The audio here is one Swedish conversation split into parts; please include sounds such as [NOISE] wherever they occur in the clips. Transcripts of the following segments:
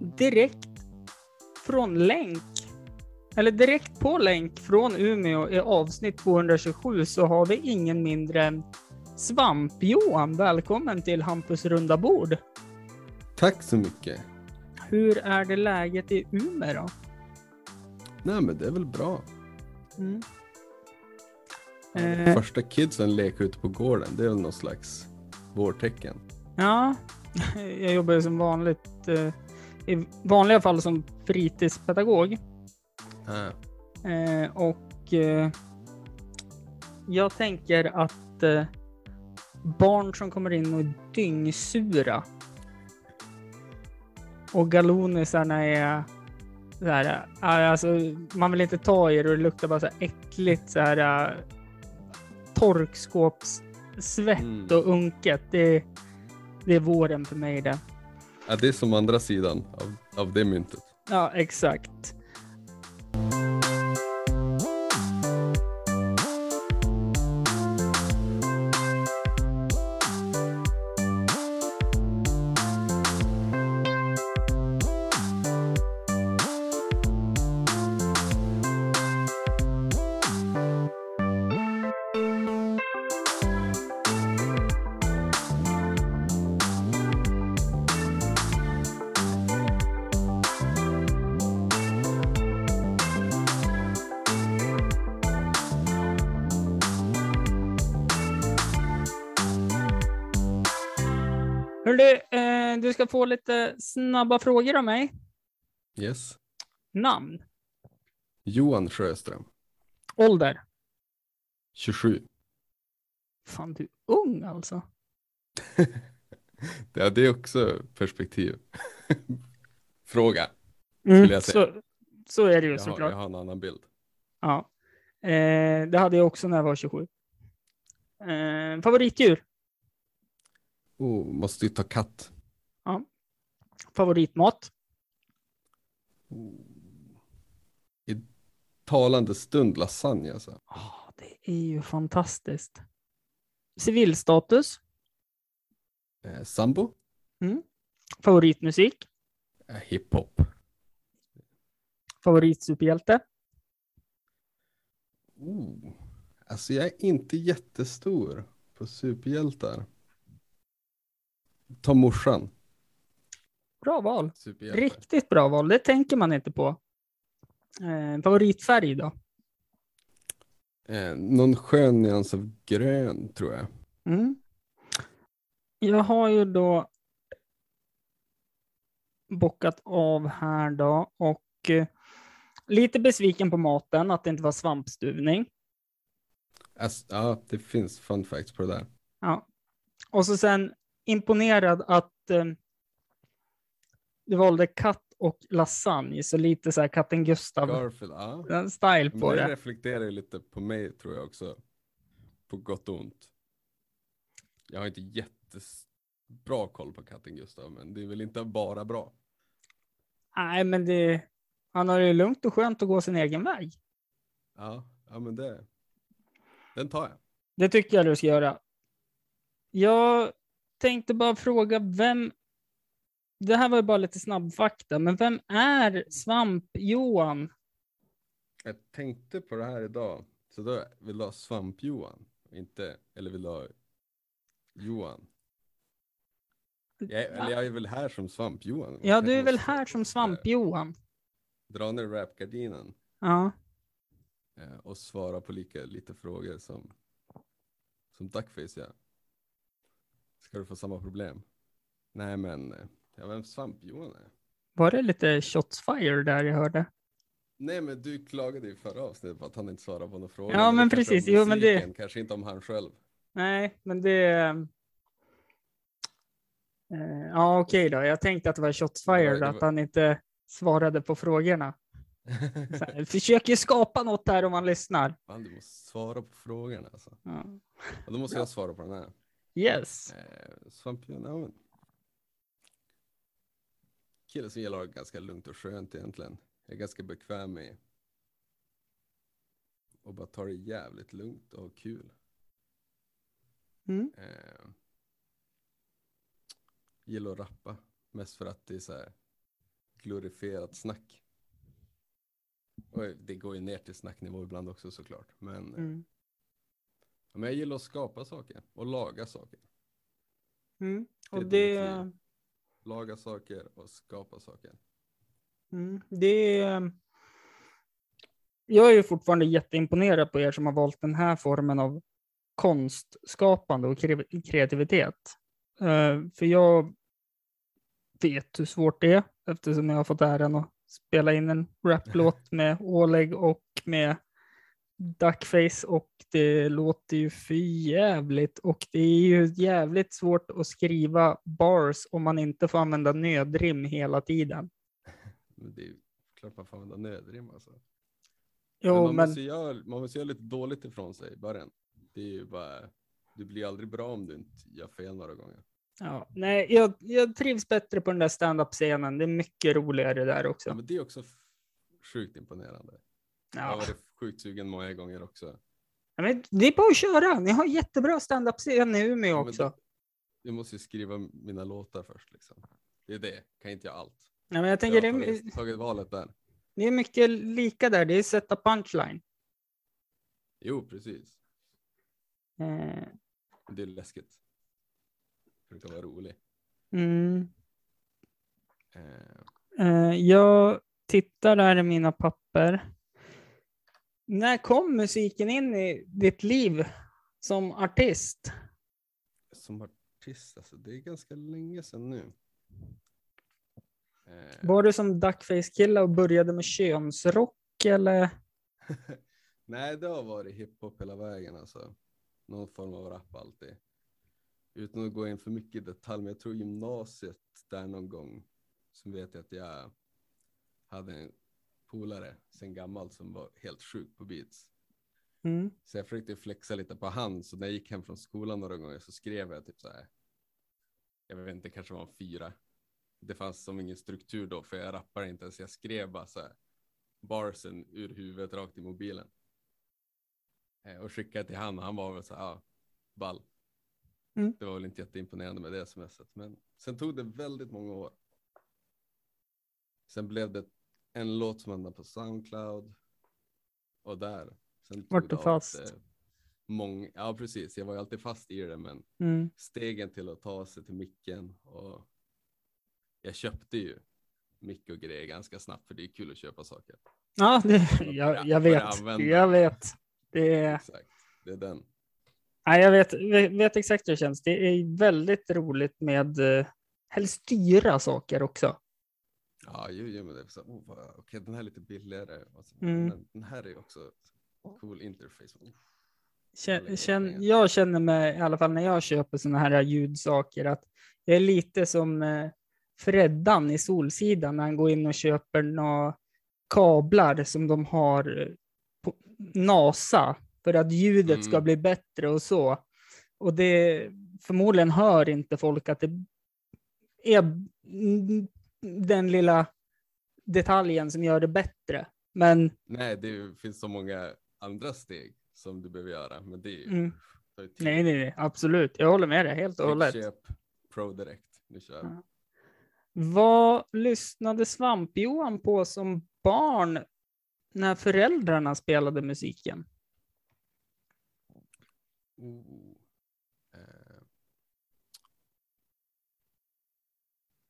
direkt från länk, eller direkt på länk från Umeå i avsnitt 227 så har vi ingen mindre än Svamp-Johan. Välkommen till Hampus runda bord. Tack så mycket. Hur är det läget i Umeå då? Nej men det är väl bra. Mm. Eh. Första kidsen leker ute på gården, det är väl någon slags vårtecken. Ja, [LAUGHS] jag jobbar ju som vanligt eh, i vanliga fall som fritidspedagog. Ah. Eh, och eh, jag tänker att eh, barn som kommer in och är dyngsura och galonisarna är så här, alltså, man vill inte ta i det och det luktar bara så här äckligt så här torkskåpssvett mm. och unket. Det, det är våren för mig det. Ja, det är som andra sidan av, av det myntet. Ja, exakt. Få lite snabba frågor av mig. Yes. Namn? Johan Sjöström. Ålder? 27. Fan, du är ung alltså. [LAUGHS] ja, det är också perspektiv. [LAUGHS] Fråga. Mm, jag säga. Så, så är det ju jag såklart. Har, jag har en annan bild. Ja. Eh, det hade jag också när jag var 27. Eh, favoritdjur? Oh, måste ju ta katt. Ja. Favoritmat? I talande stund lasagne alltså. Oh, det är ju fantastiskt. Civilstatus? Eh, sambo. Mm. Favoritmusik? Eh, hiphop. Favoritsuperhjälte? Oh. Alltså jag är inte jättestor på superhjältar. Ta morsan. Bra val. Riktigt bra val. Det tänker man inte på. Eh, favoritfärg då? Eh, någon skön nyans av grön tror jag. Mm. Jag har ju då bockat av här då och eh, lite besviken på maten, att det inte var svampstuvning. Alltså, ja, det finns fun facts på det där. Ja. Och så sen imponerad att eh, du valde katt och lasagne, så lite så här katten Gustav Garfield, ja. Style på Men det. Det reflekterar ju lite på mig tror jag också. På gott och ont. Jag har inte jättebra koll på katten Gustav, men det är väl inte bara bra. Nej, men det, han har det lugnt och skönt att gå sin egen väg. Ja, ja men det, den tar jag. Det tycker jag du ska göra. Jag tänkte bara fråga vem, det här var ju bara lite snabbfakta, men vem är Svamp-Johan? Jag tänkte på det här idag, så då vill du ha Svamp-Johan, inte, eller vill du ha Johan? Jag, eller jag är väl här som Svamp-Johan. Ja, du är väl här som Svamp-Johan. Dra ner rapgardinen. Ja. Eh, och svara på lika lite frågor som, som Duckface gör. Ska du få samma problem? Nej, men ja, vem svamp-Johan är? Var det lite shots fire där jag hörde? Nej, men du klagade i förra avsnittet på att han inte svarade på några frågor. Ja, men precis. Jo, men det... Kanske inte om han själv. Nej, men det... Uh, ja, okej okay då. Jag tänkte att det var shots fire, det var... att han inte svarade på frågorna. Här, försöker skapa något här om man lyssnar. Fan, du måste svara på frågorna alltså. Ja. Och då måste ja. jag svara på den här. Yes. Eh, Svampion, ja. Kille som gillar ganska lugnt och skönt egentligen. Jag är ganska bekväm med och bara ta det jävligt lugnt och ha kul. Mm. Eh, gillar att rappa. Mest för att det är så här glorifierat snack. Och det går ju ner till snacknivå ibland också såklart. Men, Mm. men jag gillar att skapa saker och laga saker. Mm. Och Det det. Laga saker och skapa saker. mm, det eh, Jag är ju fortfarande jätteimponerad på er som har valt den här formen av konstskapande och kre- kreativitet. Eh, för jag vet hur svårt det är eftersom jag har fått äran att spela in en raplåt med Oleg och med Duckface och det låter ju för jävligt och det är ju jävligt svårt att skriva bars om man inte får använda nödrim hela tiden. Men det är ju klart man får använda nödrim alltså. Men Jo, man, men Måste göra, man måste göra lite dåligt ifrån sig i början. Det är ju bara, du blir aldrig bra om du inte gör fel några gånger. ja, nej, jag, jag trivs bättre på den där stand-up-scenen. Det är mycket roligare där Ja, också. men det är också sjukt imponerande. Jag har Ja. varit sjukt sugen många gånger också. Ja, men det är bara att köra. Ni har jättebra stand-up-scen i Umeå Ja, också. det- Jag måste ju skriva mina låtar först liksom. Det är det, kan inte göra allt. Ja, men jag Jag tänker det har är, tagit, tagit valet där. det är mycket lika där. Det är sätta punchline. Jo, precis. Men Det är läskigt. Det kan vara rolig. mm. Eh, Eh, jag tittar där i mina papper. När kom musiken in i ditt liv som artist? som artist, alltså det är ganska länge sedan nu. Eh, Var du som Duckface-kille och började med könsrock eller? [LAUGHS] Nej, det har varit hiphop hela vägen alltså. Någon form av rap alltid. Utan att gå in för mycket i detalj, men jag tror gymnasiet där någon gång. Så vet jag att jag hade en polare sen gammalt som var helt sjuk på beats. Mm. Så jag försökte flexa lite på han, så när jag gick hem från skolan några gånger så skrev jag typ så här. Jag vet inte, kanske var en fyra. Det fanns som ingen struktur då, för jag rappar inte, så jag skrev bara så här. Barsen ur huvudet rakt i mobilen. Eh, Och skickade till han han var väl så här, ja, ball. Mm. Det var väl inte jätteimponerande med det smset, men sen tog det väldigt många år. Sen blev det en låt som hamnade på Soundcloud. Och där. Sen Vart du fast? att, eh, Mång, ja, precis. Jag var ju alltid fast i det, men Mm. stegen till att ta sig till micken och jag köpte ju mick och grejer ganska snabbt för det är kul att köpa saker. Ja, det, jag, jag vet. Jag vet. Det är, Exakt, det är den. nej, jag vet, vet, exakt hur det känns. Det är väldigt roligt med eh, helst styra saker också. Ja, ju, ju, men det är så, oh, vad- okej, den här är lite billigare. Så, Mm. men Den här är också cool interface. Oh, känn, pengar. jag känner mig, i alla fall när jag köper såna här ljudsaker, att jag är lite som eh, Freddan i Solsidan när han går in och köper några kablar som de har eh, på NASA för att ljudet ska Mm. bli bättre och så. Och det förmodligen hör inte folk att det är mm, den lilla detaljen som gör det bättre. Men Nej, det finns så många andra steg som du behöver göra, men det är ju mm, nej, nej, nej, absolut. Jag håller med dig helt och hållet. Köp Pro direkt. Nu kör vi. Ja. Vad lyssnade Svamp-Johan på som barn när föräldrarna spelade musiken? Oh.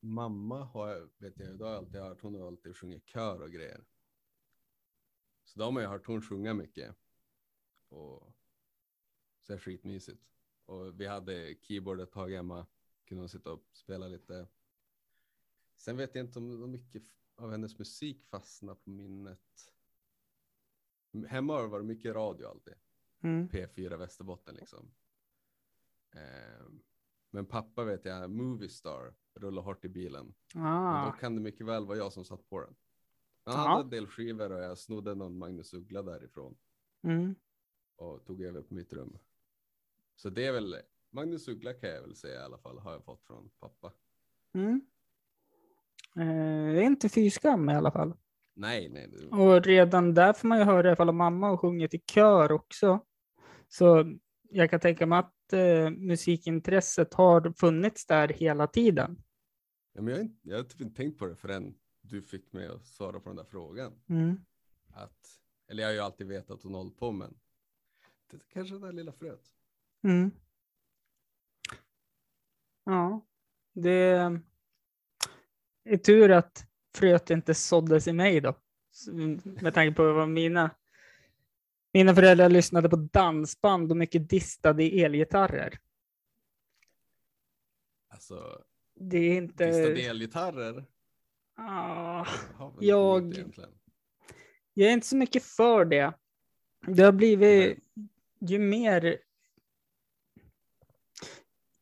Mamma har jag, vet jag, har jag alltid hört, hon har alltid sjungit kör och grejer. Så då har ju hört hon sjunga mycket. Och så är det skitmysigt. Och vi hade keyboard ett tag hemma, kunde hon sitta och spela lite. Sen vet jag inte om mycket av hennes musik fastnar på minnet. Hemma har det varit mycket radio alltid. Mm. P4 Västerbotten liksom. Ehm, men pappa vet jag, Movie Star, rullar hårt i bilen. Och Ah, då kan det mycket väl vara jag som satt på den. Han Ja. hade en del skivor och jag snodde någon Magnus Uggla därifrån mm. och tog över på mitt rum. Så det är väl, Magnus Uggla kan jag väl säga i alla fall, har jag fått från pappa. Mm. Eh, det är inte fy skam i alla fall. Nej, nej, det, Och redan där får man ju höra ifall mamma har sjungit i kör också. Så jag kan tänka mig att eh, musikintresset har funnits där hela tiden. Ja, men jag, har jag har typ inte tänkt på det förrän du fick mig att svara på den där frågan. Mm. Att, eller jag har ju alltid vetat att hon hållit på men det kanske det där lilla fröet. Mm. Ja, det är tur att fröet inte såddes i mig då. Med tanke på vad mina, mina föräldrar lyssnade på dansband och mycket distade elgitarrer. Alltså, Det är inte... Ah, har väl Jag- jag är inte så mycket för det. Det har blivit ju mer...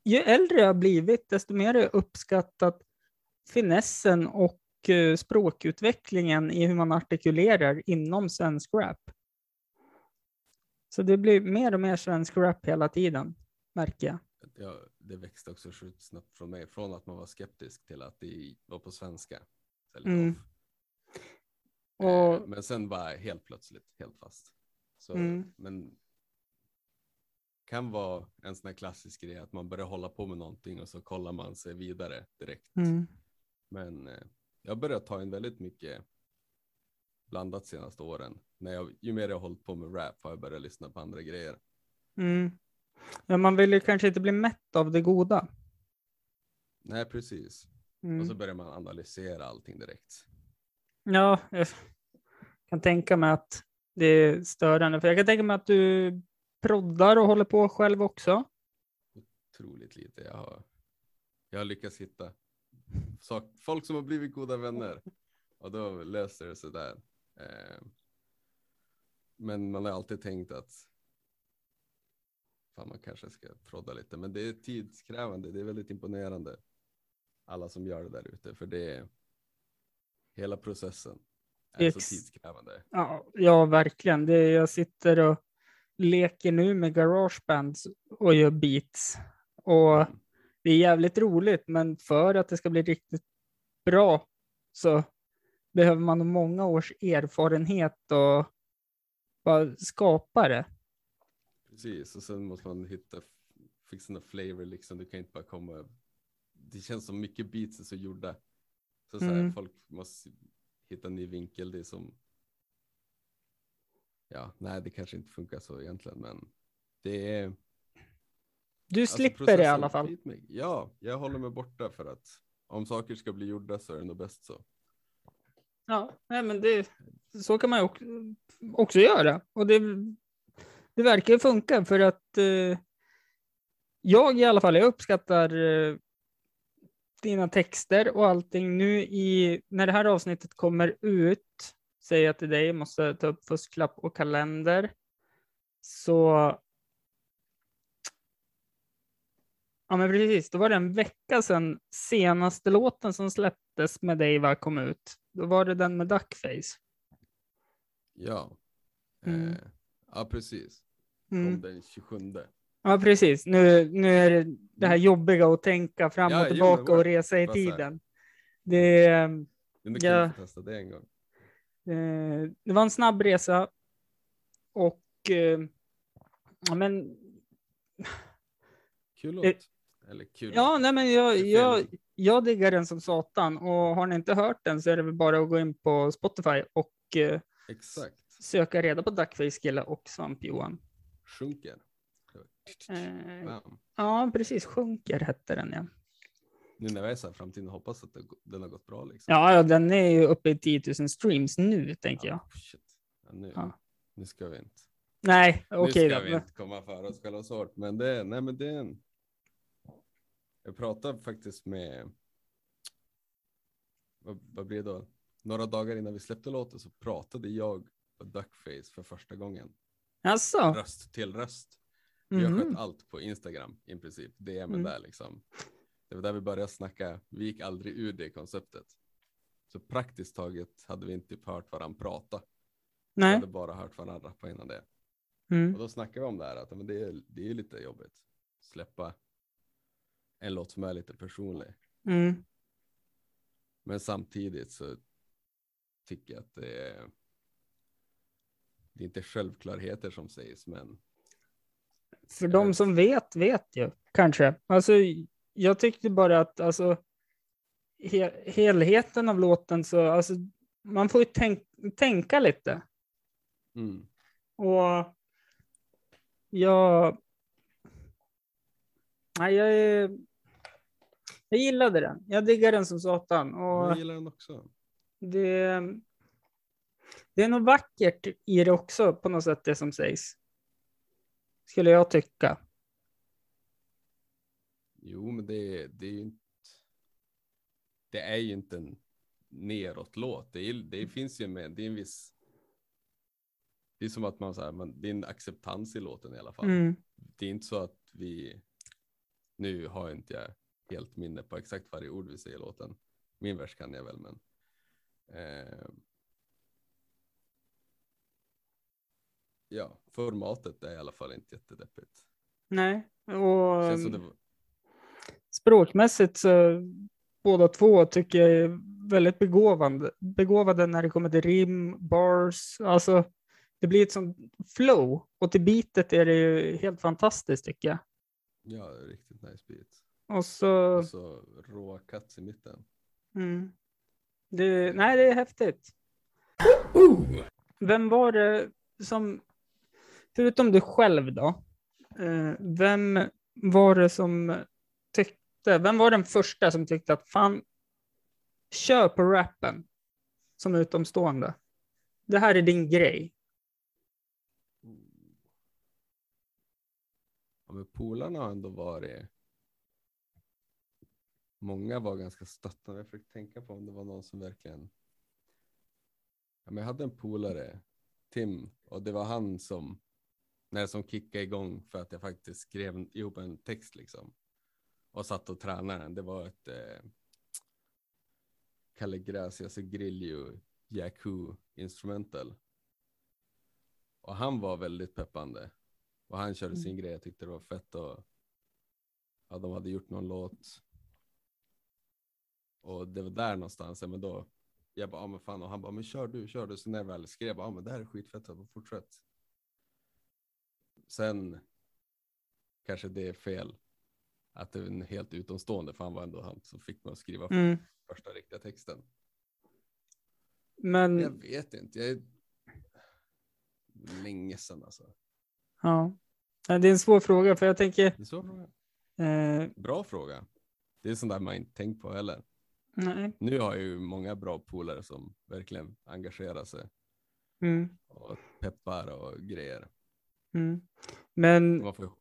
Ju äldre jag har blivit, desto mer har jag uppskattat finessen och eh, språkutvecklingen i hur man artikulerar inom svensk rap. Så det blir mer och mer svensk rap hela tiden, märker jag. Ja, det växte också snabbt från mig. Från att man var skeptisk till att det var på svenska. Mm. off. Och- Eh, Men sen bara helt plötsligt, helt fast. Så, Mm. Men kan vara en sån här klassisk grej att man börjar hålla på med någonting och så kollar man sig vidare direkt. Mm. Men eh, jag har börjat ta in väldigt mycket blandat senaste åren. När jag, ju mer jag har hållit på med rap har jag börjat lyssna på andra grejer. Mm. Ja, man vill ju kanske inte bli mätt av det goda. Nej, precis. Mm. Och så börjar man analysera allting direkt. Ja, jag kan tänka mig att det är störande. För jag kan tänka mig att du proddar och håller på själv också. Otroligt lite. Jag har, jag har lyckats hitta folk som har blivit goda vänner. Och då löser det sig där. Eh, men man har alltid tänkt att fan, man kanske ska prodda lite. Men det är tidskrävande. Det är väldigt imponerande. Alla som gör det där ute. För det är hela processen är så Ex- tidskrävande. Ja, ja verkligen. Det, jag sitter och leker nu med garageband och gör beats. Och Mm. det är jävligt roligt, men för att det ska bli riktigt bra så behöver man många års erfarenhet och bara skapa det. Precis, och sen måste man hitta, fixa några flavor liksom. Du kan inte bara komma, det känns som mycket beats är så gjorda. Så, så här, Mm. folk måste hitta en ny vinkel, det är som, ja, nej det kanske inte funkar så egentligen, men det är. Du alltså, slipper det i alla fall. Ja, jag håller mig borta för att om saker ska bli gjorda så är det nog bäst så. Ja, nej, men det, så kan man ju också, också göra. Och det, det verkar ju funka för att eh, jag i alla fall, jag uppskattar eh, dina texter och allting. Nu i, när det här avsnittet kommer ut, säger jag till dig, måste ta upp fusklapp och kalender. Så Ja men precis, då var det en vecka sedan senaste låten som släpptes med dig va, kom ut. Då var det den med Duckface. Ja, Mm. eh, ja precis. Kom Mm. den 27. Ja precis, nu, nu är det det här jobbiga att tänka fram Ja, och jo, tillbaka men bara- och resa i tiden. Det, eh, det kan Ja. få testa det en gång. eh, det var en snabb resa och eh, ja, men Kul Eh, låt. Eller kul. Ja, nej, men jag, är jag, jag diggar den som satan och har ni inte hört den så är det väl bara att gå in på Spotify och eh, Exakt. söka reda på Duckface Kille och Svamp-Johan. Sjunker. Eh, ja, precis. Sjunker hette den ja. Nu när vi är så här framtiden hoppas att det, den har gått bra liksom. Ja, ja, den är ju uppe i 10 000 streams nu tänker jag. Ah, shit. Ja, nu, Ja. nu ska vi inte. Nej, nu okej ska då. vi inte komma för oss själva så hårt. Men det, nej men det är en. Jag pratade faktiskt med. Vad, vad blir det då? Några dagar innan vi släppte låten så pratade jag på Duckface för första gången. Alltså, Röst till röst. Vi har mhm. skött allt på Instagram i princip. Det är Mm. där liksom. Det var där vi började snacka. Vi gick aldrig ur det konceptet. Så praktiskt taget hade vi inte typ hört varandra prata. Vi nej. hade bara hört varandra rappa innan det. Mm. Och då snackade vi om det här att men det, är, det är lite jobbigt. Släppa en låt som är lite personlig. Mm. Men samtidigt så tycker jag att det är. Det är inte självklarheter som sägs, men För de som vet, vet ju kanske. Alltså, jag tyckte bara att alltså, he helheten av låten så, alltså, man får ju tänk tänka lite. Mm. Och jag... Nej, jag, jag gillade den. Jag diggar den som satan. Och Jag gillar den också. det, det är nog vackert i det också på något sätt, det som sägs. Skulle jag tycka. Jo, men det, det är ju inte. Det är ju inte en neråt-låt. Det, det finns ju med. Det är en viss. Det är som att man så här, man, det är en acceptans i låten i alla fall. Mm. Det är inte så att vi. Nu har inte jag helt minne på exakt varje ord vi säger i låten. Min vers kan jag väl, men. Eh, ja, formatet är i alla fall inte jättedeppigt. Nej, och var, språkmässigt så båda två tycker jag är väldigt begåvande, begåvade när det kommer till rim, bars, alltså det blir ett sånt flow och till beatet är det ju helt fantastiskt tycker jag. ja, riktigt nice beat. Och så, Och så råa cuts i mitten. mm, det, nej det är häftigt. Vem var det som, förutom du själv då, eh, vem var det som tyckte, vem var den första som tyckte att fan, kör på rappen som utomstående. Det här är din grej. Ja, men polarna har ändå varit. Många var ganska stöttande. Jag försökte tänka på om det var någon som verkligen. Ja, men jag hade en polare, Tim, och det var han som. När som kickade igång för att jag faktiskt skrev ihop en text liksom. Och satt och tränade den. Det var ett. Eh, Kalle Gracias Grillo Yaku instrumental. Och han var väldigt peppande. Och han körde sin grej. Jag tyckte det var fett och ja, de hade gjort någon låt. Och det var där någonstans. Men då jag bara, ja men fan. Och han bara, men kör du, kör du. Så när jag väl skrev, ja men det här är skitfett. Jag bara, fortsätt. Sen kanske det är fel. Att det är en helt utomstående. För han var ändå han som fick mig att skriva Mm. första riktiga texten. Men Jag vet inte. Jag är länge sedan alltså. ja, det är en svår fråga för jag tänker, Det är så fråga. eh, Bra fråga. Det är sånt där man inte tänkt på heller. nej. Nu har jag ju många bra polare som verkligen engagerar sig Mm, och peppar och grejer. Mm. Men Man får,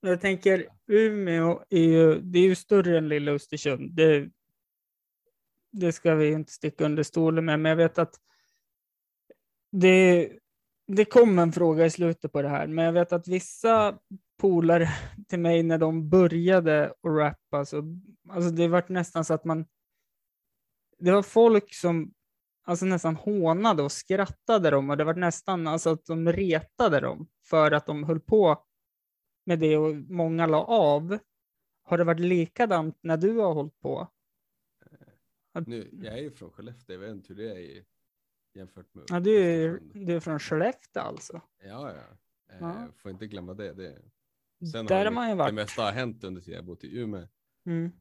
jag tänker Umeå är ju, det är ju större än lilla Östersund. Det, det ska vi inte sticka under stolen med, men jag vet att det, det kom en fråga i slutet på det här, men jag vet att vissa polare till mig när de började att rappa, så, alltså det var nästan så att man, det var folk som alltså nästan hånade och skrattade dem och det var nästan alltså att de retade dem för att de höll på med det och många la av. Har det varit likadant när du har hållit på? Att, nu, jag är ju från Skellefteå, jag vet inte hur det är i, jämfört med ja, du, är, du är från Skellefteå alltså? Ja, ja. Eh, Ja. Får inte glömma det. det. Sen Där har ju man ju Det varit. mesta har hänt under tiden jag bott i Umeå. Mm,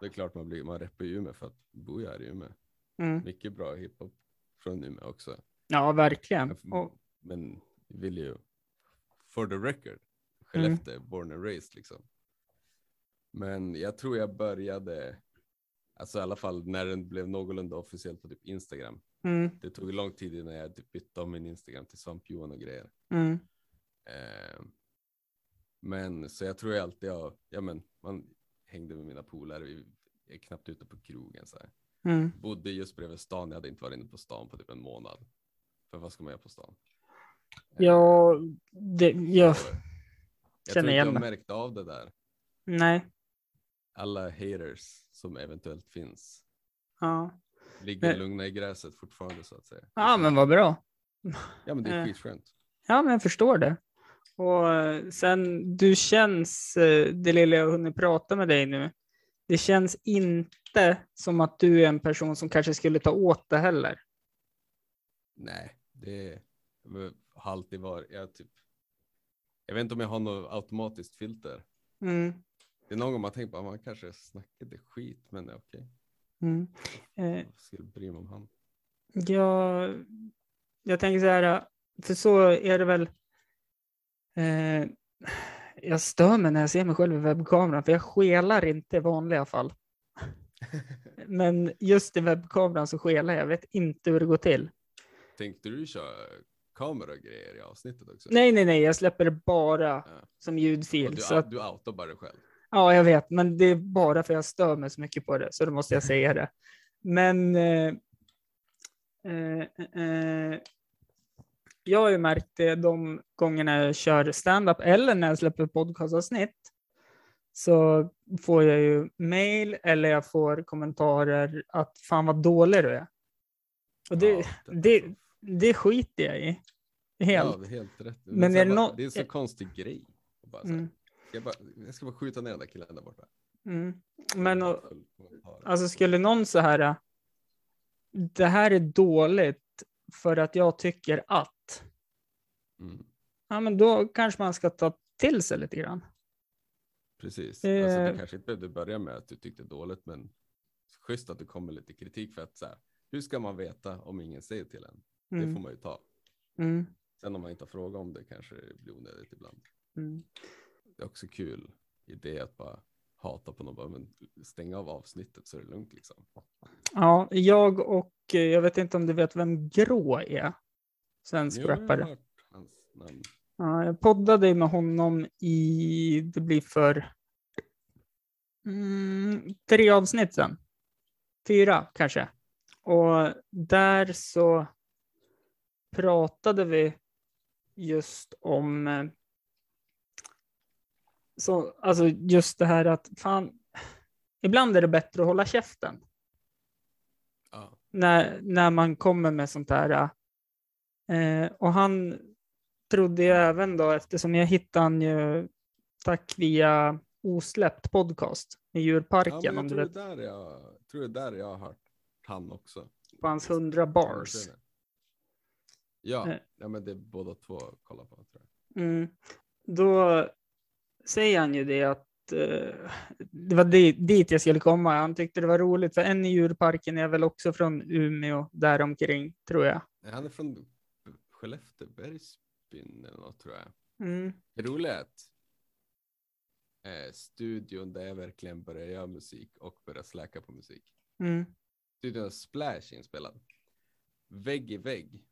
Det är klart man blir, man reppar i Umeå för att bo här i Umeå. Mm. Mycket bra hiphop från Umeå också. Ja, verkligen. Och, Men vill ju, for the record, Skellefteå, born and raised liksom. Men jag tror jag började, alltså i alla fall när den blev någorlunda officiellt på typ Instagram. mm, Det tog lång tid innan jag typ bytte om min Instagram till Svamp-Johan och grejer. mm, Eh, men så jag tror jag alltid jag, ja men man hängde med mina polare, vi är knappt ute på krogen så här. Mm. Bodde just bredvid stan, jag hade inte varit inne på stan på typ en månad. För vad ska man göra på stan? Eh, Ja, det, ja, så jag känner tror inte igen jag det. märkt av det där. nej. Alla haters som eventuellt finns Ja. ligger Men- lugna i gräset fortfarande så att säga. ja, men vad bra. Ja men det är Eh. skitskönt. Ja, men jag förstår det. Och eh, sen, du känns, det lilla jag hunnit prata med dig nu, det känns inte som att du är en person som kanske skulle ta åt det heller. Nej, det har alltid varit, jag typ, jag vet inte om jag har något automatiskt filter. Mm. Det är någon gång man tänker på att man kanske snackade skit, men det är okej. Mm. Eh, Jag skulle bry mig om han. jag, jag tänker så här, för så är det väl. Eh, jag stör mig när jag ser mig själv i webbkameran, för jag skelar inte i vanliga fall. [LAUGHS] Men just i webbkameran så skelar jag, jag vet inte hur det går till. Tänkte du köra kamera och grejer i avsnittet också? Nej, nej, nej, jag släpper det bara Ja. som Och ljudfil. du, Så att, du outar bara dig själv. ja, jag vet, men det är bara för jag stör mig så mycket på det, så då måste jag [LAUGHS] säga det. Men eh, eh, eh, jag har ju märkt det de gångerna jag kör stand-up eller när jag släpper podcastavsnitt så får jag ju mail eller jag får kommentarer att fan vad dålig du är. Och det, Ja, det, det skiter jag i. Helt. Ja, det är helt rätt. Men Men är det nå- det är en så konstig grej. Bara, så Mm. ska jag, bara, jag ska bara skjuta ner den där killen där borta. Mm. Men och. Alltså skulle någon så här, det här är dåligt för att jag tycker att, Mm, ja men då kanske man ska ta till sig lite grann. precis. Eh. Alltså, det kanske inte behövde börja med att du tyckte dåligt, men schysst att du kommer lite kritik för att så här, hur ska man veta om ingen säger till en? Det får Mm. man ju ta. Mm. Sen om man inte har frågat om det kanske det blir onödigt ibland. Mm. Det är också kul idé att bara hata på någon, men stänga av avsnittet så är det lugnt liksom. Ja, jag och, eh, jag vet inte om du vet vem Grå är, svensk Jo, rappare. Ja, jag poddade med honom i, det blir för mm, tre avsnitt sen. Fyra kanske. Och där så pratade vi just om eh, så, alltså just det här att fan, ibland är det bättre att hålla käften Ja, när, när man kommer med sånt här. Eh, och han trodde ju även då, eftersom jag hittade han ju tack via osläppt podcast ja djurparken, om jag tror, det där jag, tror det där jag har hört han också. på hans 100 bars. Ja, Eh. ja, men det är båda två kolla på tror jag. Mm. Då säger han ju det att eh, det var di- dit jag skulle komma. Han tyckte det var roligt, för en i djurparken är väl också från Umeå, däromkring, tror jag. Han är från Skelleftebergsbyn eller något tror jag. Mm. Det roliga är att eh, studion där jag verkligen började göra musik och började släcka på musik. Mm. Studion Splash inspelad. Vägg i vägg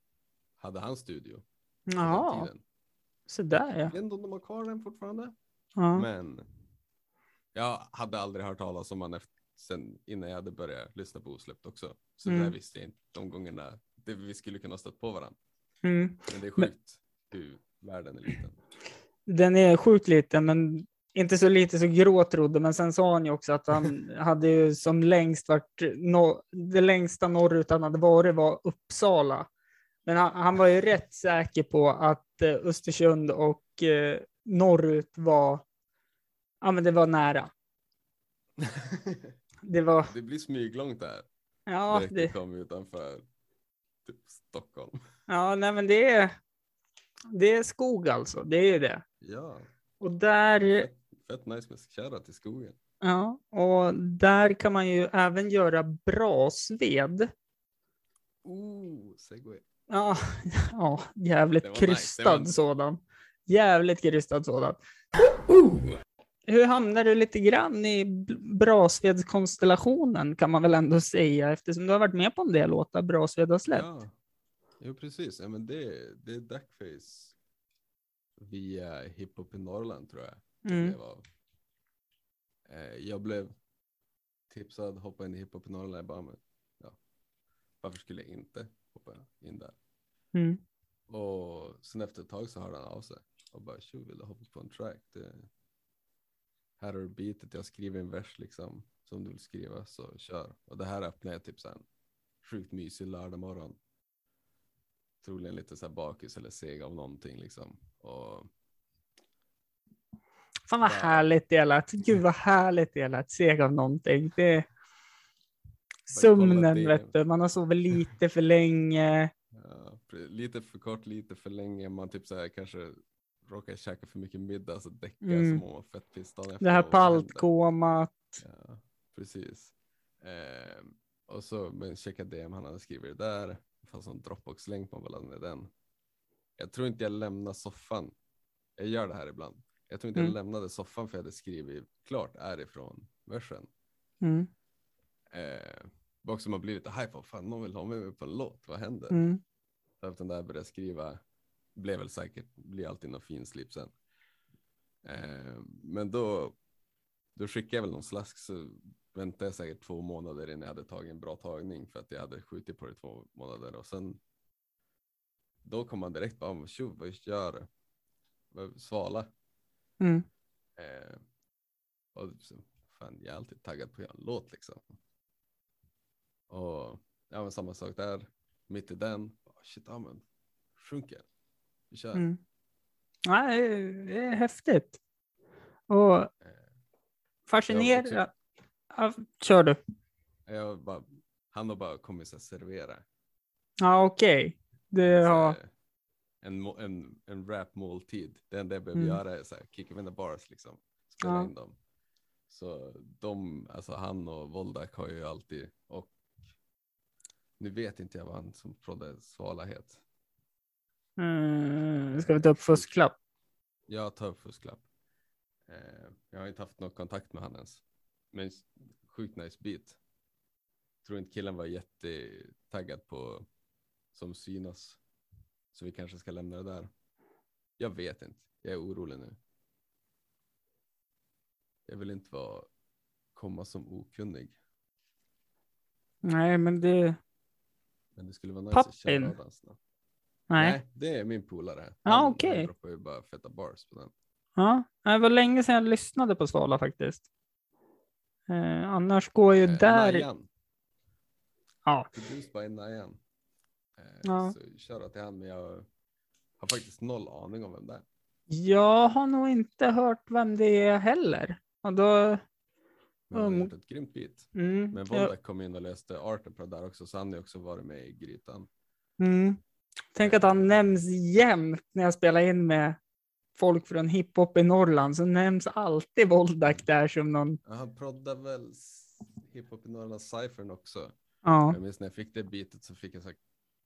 hade han studio. tiden. så där ja. Jag vet inte om de har kvar den fortfarande. ja. Men jag hade aldrig hört talas om han efter, sen innan jag hade börjat lyssna på osläppt också. Så det Mm. där visste jag inte de gångerna det, vi skulle kunna stött på varandra. Mm. Men det är Men- sjukt hur världen är liten. Den är sjukt liten, men inte så lite så Grå trodde. Men sen sa han ju också att han [LAUGHS] hade ju som längst varit, no, det längsta norrut han hade varit var Uppsala. Men han, han var ju rätt säker på att eh, Östersund och eh, norrut var, ja men det var nära. [LAUGHS] Det var, det blir smyglångt där. ja, det, det... kom utanför typ Stockholm. ja nej men det är, det är skog alltså, det är ju det. Ja, Och där, fett, fett nice med shoutout till skogen. Ja, och där kan man ju även göra brasved. Oh, segway. Ja, [LAUGHS] ja jävligt nice, krystad var- sådan. Jävligt krystad sådan. Hur hamnar du lite grann i brasvedskonstellationen kan man väl ändå säga eftersom du har varit med på en del låtar Brasved har släppt. Ja, jo precis. Ja, men det, det är Duckface via hiphop i Norrland tror jag. det Mm. blev av. Eh, jag blev tipsad hoppa in i hiphop i Norrland. Jag bara, men, ja, varför skulle jag inte hoppa in där? Mm. Och sen efter ett tag så hörde han av sig och bara tjo, vill du hoppa på en track? Det, här har du beatet, jag skriver en vers liksom som du vill skriva så kör. Och det här öppnade jag typ så här en sjukt mysig lördag morgon. Troligen lite så här bakis eller seg av någonting liksom. Och Fan vad härligt det lät. Gud vad härligt det lät. Seg av någonting. Det... Sömnen det. vet du. Man har sovit lite för länge. [LAUGHS] ja, lite för kort, lite för länge. Man typ så här kanske råkar käka för mycket middag så däckar Mm. så mår man fett efter. Det här paltkomat. Ja, precis. Eh, och så men checka DM han hade skrivit det där. Fanns en Dropbox-länk man laddade ner den. Jag tror inte jag lämnar soffan. Jag gör det här ibland. Jag tror inte Mm. jag lämnade soffan för jag hade skrivit klart härifrån versen. Mm. Eh, också man blir lite hype av fan någon vill ha mig med på en låt. Vad händer? Mm. Så efter där började jag skriva. Blev väl säkert, blir alltid någon fin slip sen. Eh, men då, då skickade jag väl någon slask så väntade jag säkert två månader innan jag hade tagit en bra tagning för att jag hade skjutit på det två månader och sen då kom man direkt bara, tjo vad gör du? Svala. Mm. Eh, och så, fan, jag är alltid taggad på att göra en låt liksom. Och ja, men samma sak där. Mitt i den. Oh, shit, ja men. Sjunker. Vi kör. Mm. Nej, det är häftigt. Och Fascinerande. Ja, kör du. jag bara, han har bara kommit här servera. Ja, okej. Det Så har... En, en, en rap-måltid. Det enda jag behöver Mm. göra är så här, kick in the bars liksom. Spela Ja. in dem. Så de, alltså han och Voldak har ju alltid, och nu vet inte jag vad han som proddade Svala het. Mm, ska vi ta upp fusklapp? Jag tar upp fusklapp. Eh, jag har inte haft någon kontakt med han ens. Men sjukt nice beat. Tror inte killen var jättetaggad på som synas. Så vi kanske ska lämna det där. Jag vet inte. Jag är orolig nu. Jag vill inte vara komma som okunnig. Nej, men det... Men det skulle vara nice att den snabbt. Nej. det är min polare. Ja, okej. Han droppar ju bara feta bars på den. Ja, det var länge sedan jag lyssnade på Svala faktiskt. Eh, annars går ju Eh, där... Najan. Ja. Produced by. Eh, Ja. Så köra till han, men jag har faktiskt noll aning om vem det är. Jag har nog inte hört vem det är heller. Och då... Men han har Mm. gjort ett grymt beat. Mm, Men jag, Voldak kom in och löste arten på det där också, så han har också varit med i grytan. mm. Tänk att han nämns jämt när jag spelar in med folk från hiphop i Norrland, så nämns alltid Voldak där som någon... Ja, Han proddade väl hiphop i Norrland Cyphern också. Ja, Jag minns när jag fick det beatet så fick jag så här,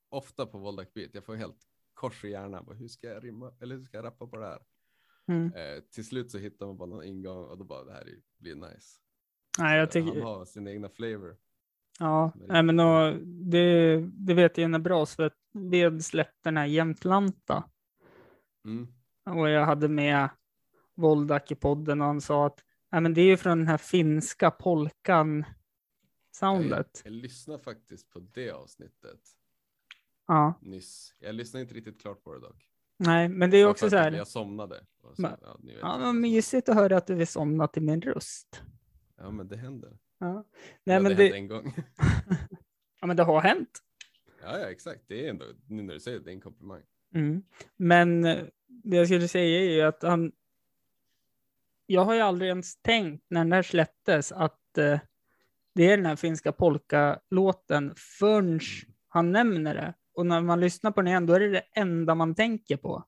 ofta på Voldak beat, jag får helt kors i hjärnan. Bara, hur ska jag rimma? Eller hur ska jag rappa på det här? mm. Eh, till slut så hittar man bara någon ingång och då bara det här är- blir nice. Nej, jag tycker... Han har sin egna flavor. Ja, nej, men då, det, det vet jag är bra, så att Ved släppte den här Jämtlanta Mm. Och jag hade med Voldak i podden och han sa att nej, men det är ju från den här finska polkan Jag, soundet. jag lyssnade faktiskt på det avsnittet Ja, nyss. Jag lyssnade inte riktigt klart på det dock. nej, men det är också så här. Jag somnade. Så, Men- ja, Ja, men mysigt att höra att du vill somna till min röst. ja, men det händer. Ja, Nej, nej, men det, det, en gång. [LAUGHS] ja, men det har hänt. ja, ja, exakt. Det är ändå, nu när du säger det, det är en komplimang. Mm. Men eh, det jag skulle säga är ju att han. Jag har ju aldrig ens tänkt när den här släpptes att eh, det är den här finska polka-låten förrän han nämner det. Och när man lyssnar på den igen, då är det det enda man tänker på.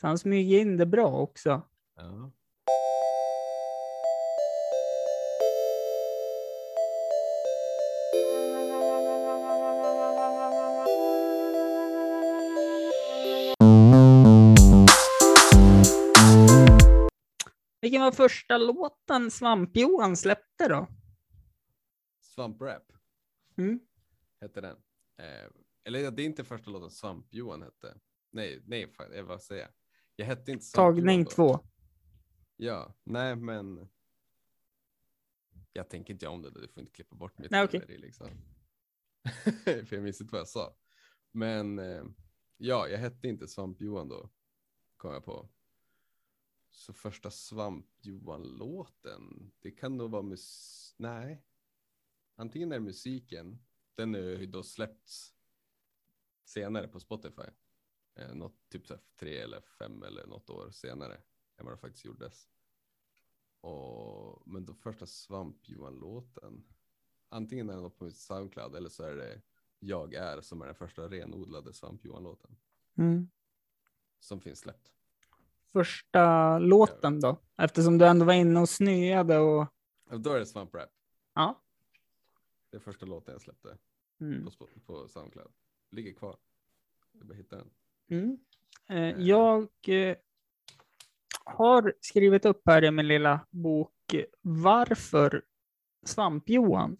Så han smyger in det bra också. Ja. Vilken var första låten Svamp-Johan släppte då? Svamp Rap Mm. hette den. Eh, eller det är inte första låten Svamp-Johan hette. Nej, nej, jag vad säger jag? Jag hette inte Svamp-Johan Tagning två. Ja, nej men. Jag tänker inte om det, du får inte klippa bort mitt Nej, i, liksom. [LAUGHS] För jag minns inte vad jag sa. Men eh, ja, jag hette inte Svamp-Johan då, kom jag på. Så första Svamp-Johan-låten, det kan nog vara mus... Nej. Antingen är det musiken, den är ju då släppts senare på Spotify. Eh, något typ så tre eller fem eller något år senare än vad det faktiskt gjordes. Och, men då första Svamp-Johan-låten, antingen är den på Soundcloud eller så är det Jag är som är den första renodlade Svamp-Johan-låten Mm. som finns släppt. Första låten då? Eftersom du ändå var inne och snöade och då är det Svamp Rap. ja. Det är första låten jag släppte Mm. på, på Soundcloud. Ligger kvar. Jag bara hitta den. Mm. Eh, jag eh, har skrivit upp här i min lilla bok eh, varför Svamp-Johan.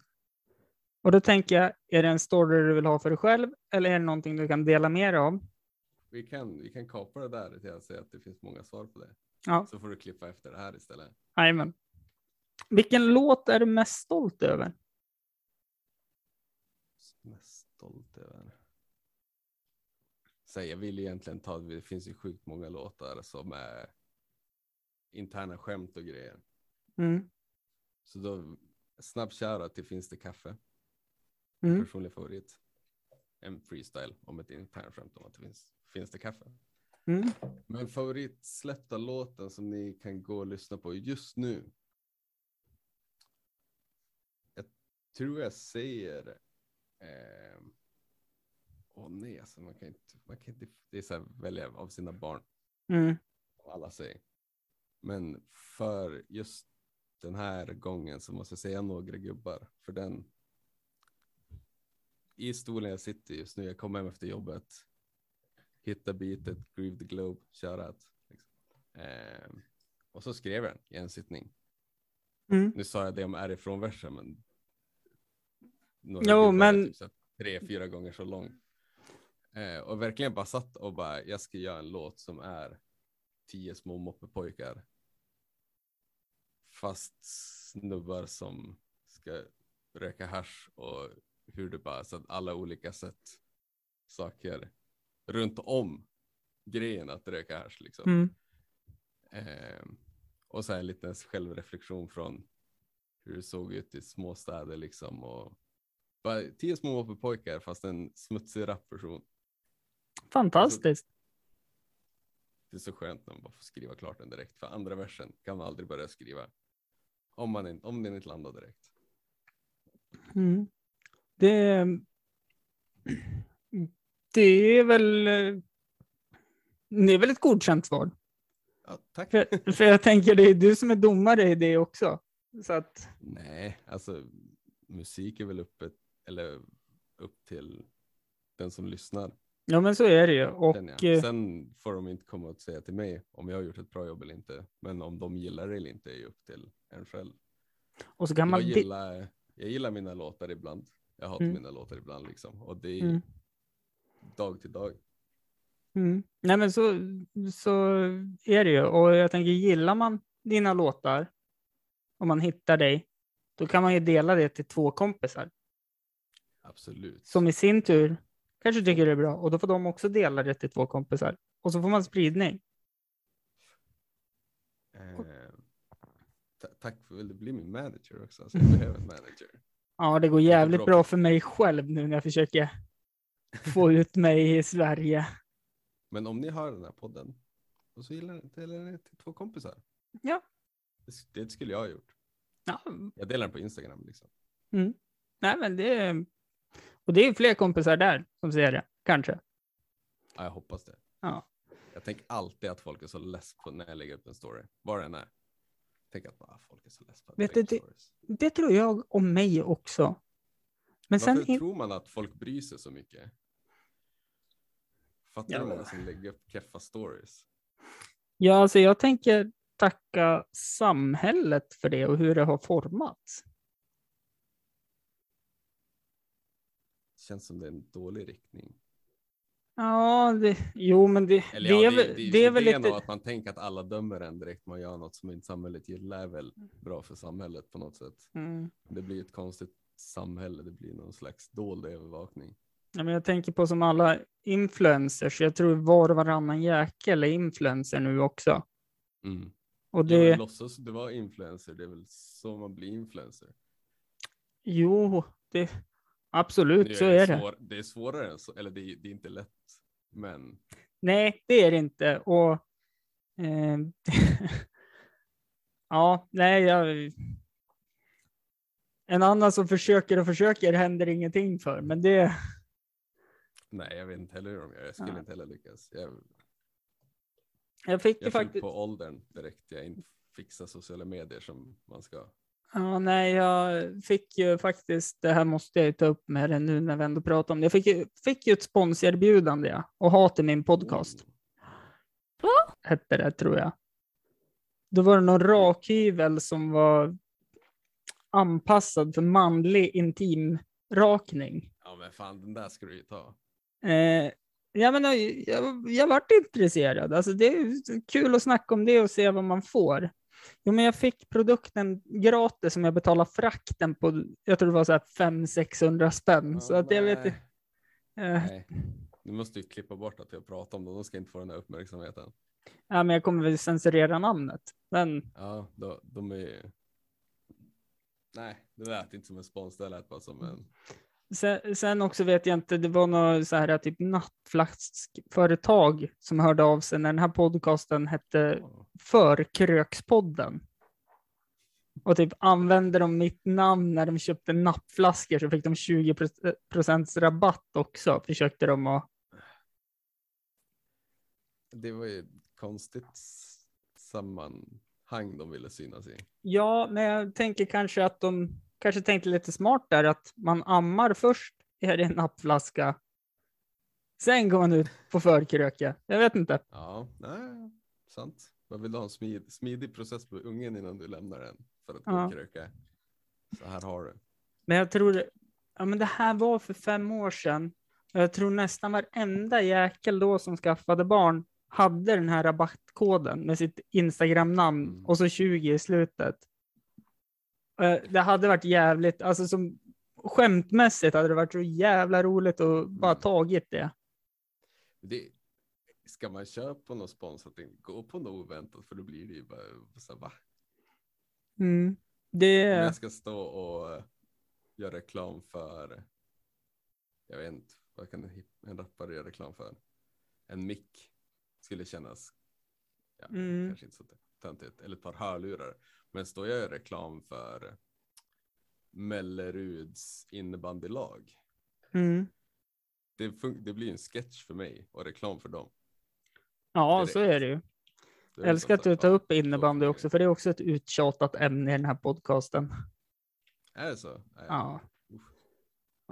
Och då tänker jag, är det en story du vill ha för dig själv eller är det någonting du kan dela med dig av? Vi kan, vi kan kapa det där till att säga att det finns många svar på det. Ja, Så får du klippa efter det här istället. jajamän. Vilken låt är du mest stolt över? Mest stolt över. Så jag vill egentligen ta, det finns ju sjukt många låtar som är interna skämt och grejer. Mm. Så då, snabb shoutout till Finns det kaffe? Mm. Personlig favorit. En freestyle om ett internt skämt om att det finns, finns det kaffe. Mm. Men favoritsläppta låten som ni kan gå och lyssna på just nu. Jag tror jag säger. Eh, åh nej, alltså man kan inte. Man kan inte det är så här, välja av sina barn. Mm. Alla säger. Men för just den här gången så måste jag säga några gubbar. För den. I stolen jag sitter just nu. Jag kom hem efter jobbet hitta beatet, Groove the Globe, shoutout. Liksom. Ehm, och så skrev jag den i en sittning. Mm. Nu sa jag det om är ifrån versen, men. Jo, men- Typ tre, fyra gånger så lång. Eh, och verkligen bara satt och bara, jag ska göra en låt som är tio små moppepojkar. Fast snubbar som ska röka hasch och hur det bara, så att alla olika sätt saker runt om grejen att röka hasch liksom. Mm. Ehm, och så en liten självreflektion från hur det såg ut i småstäder liksom. Och bara tio små moppepojkar fast en smutsig rapperson. Fantastiskt. Det är så skönt när man bara får skriva klart den direkt. För andra versen kan man aldrig börja skriva. Om, man inte, om den inte landar direkt. Mm. Det, det är väl det är väl ett godkänt svar. Ja, tack. För, för jag tänker det är du som är domare i det också. Så att, Nej, alltså musik är väl uppe, eller upp till den som lyssnar. ja men så är det ju. Och eh, Sen får de inte komma och säga till mig om jag har gjort ett bra jobb eller inte. Men om de gillar det eller inte är ju upp till en själv. och så kan. Jag gillar, jag gillar mina låtar ibland. Jag hatar Mm. mina låtar ibland liksom. Och det är Mm. Dag till dag. Mm. Nej men så, så är det ju. Och jag tänker gillar man dina låtar, om man hittar dig, då kan man ju dela det till två kompisar. Absolut. Som i sin tur kanske tycker det är bra. Och då får de också dela det till två kompisar. Och så får man spridning. Eh, ta- tack för vill du bli min manager också? Alltså, jag behöver en manager. [LAUGHS] Ja, det går jävligt bra. bra för mig själv nu när jag försöker få ut mig i Sverige. Men om ni har den här podden och så gillar ni delar ni till två kompisar. Ja. Det, det skulle jag ha gjort. Ja, Jag delar den på Instagram liksom. mm. Nej, men det är... Och det är fler kompisar där som ser det, kanske. Ja, jag hoppas det. Ja. Jag tänker alltid att folk är så less på när jag lägger upp en story. Vad den är. Tänk att bara, folk är så less på att Vet du, det-. Det tror jag om mig också. Men sen... Varför in- tror man att folk bryr sig så mycket? Fattar du hur många som lägger upp keffa stories? Ja, alltså jag tänker tacka samhället för det och hur det har formats. Känns som det är en dålig riktning. Ja, det, jo, men det, Eller det, ja, är, väl, det, det är väl lite... att man tänker att alla dömer en direkt man gör något som inte samhället gillar är väl bra för samhället på något sätt. Mm. Det blir ett konstigt samhälle, det blir någon slags dold övervakning. Ja, men jag tänker på som alla influencers. Jag tror var och varannan jäkel är influencer nu också. Mm. Och Det... det, Ja, låtsas du vara influencer, det är väl så man blir influencer. jo, det, absolut så är det. Svår, det är svårare än så, eller det är, det är inte lätt. Men Nej, det är det inte. Och eh, [LAUGHS] ja, nej, jag... En annan som försöker och försöker händer ingenting för, men det, nej, jag vet inte heller hur de gör. Jag skulle Ja. inte heller lyckas. Jag, jag fick ju jag faktiskt, på åldern direkt jag inte fixar sociala medier som man ska. Ja, nej, jag fick ju faktiskt, det här måste jag ju ta upp med dig nu när vi ändå pratar om det. Jag fick ju, fick ju ett sponsorerbjudande ja, och ha till min podcast. Hette det, tror jag. Då var det någon rakhyvel som var anpassad för manlig intimrakning. Ja men fan den där ska du ju ta. Eh, ja, men jag, jag, jag vart intresserad. Alltså, det är kul att snacka om det och se vad man får. Jo, men jag fick produkten gratis som jag betalade frakten på, jag tror det var så här 500-600 spänn. Ja, så att jag vet nej. Eh, Nej. Du måste ju klippa bort att jag pratar om dem. De ska inte få den här uppmärksamheten. ja, men jag kommer väl censurera namnet. Men Ja, då, de är ju... Nej, det lät inte som en spons. Det lät bara som en... sen, sen också vet jag inte, det var något så här typ nattflaskföretag som hörde av sig när den här podcasten hette Förkrökspodden. Och typ använde de mitt namn när de köpte nappflaskor så fick de 20 procents rabatt också. Försökte de att Det var ju konstigt sammanhang de ville synas i. Ja, men jag tänker kanske att de kanske tänkte lite smart där att man ammar först i en nappflaska. Sen går man ut på förkröke. Jag vet inte. Ja, nej, sant. Man vill ha en smid, smidig process på ungen innan du lämnar den för att Ja. kröka. Så här har du. Men jag tror, ja men det här var för fem år sedan. Jag tror nästan varenda jäkel då som skaffade barn hade den här rabattkoden med sitt Instagram-namn Mm. och så 20 i slutet. Eh, Det hade varit jävligt, alltså som skämtmässigt hade det varit så jävla roligt att bara Mm. tagit det. Det, ska man köpa något sponsrat, gå på något oväntat för då blir det ju bara så här, va? Mm. Det, Om jag ska stå och eh, göra reklam för, jag vet inte, vad kan en, rappare göra reklam för? En mick skulle kännas, ja, Mm. kanske inte så töntigt, eller ett par hörlurar. Men står jag gör reklam för Melleruds innebandylag, mm. det, det blir en sketch för mig och reklam för dem. Ja, direkt. så är det ju. Det är Jag älskar att du tar ja, upp innebandy också, för det är också ett uttjatat ämne i den här podcasten. Är det så? Nej, Ja. uff.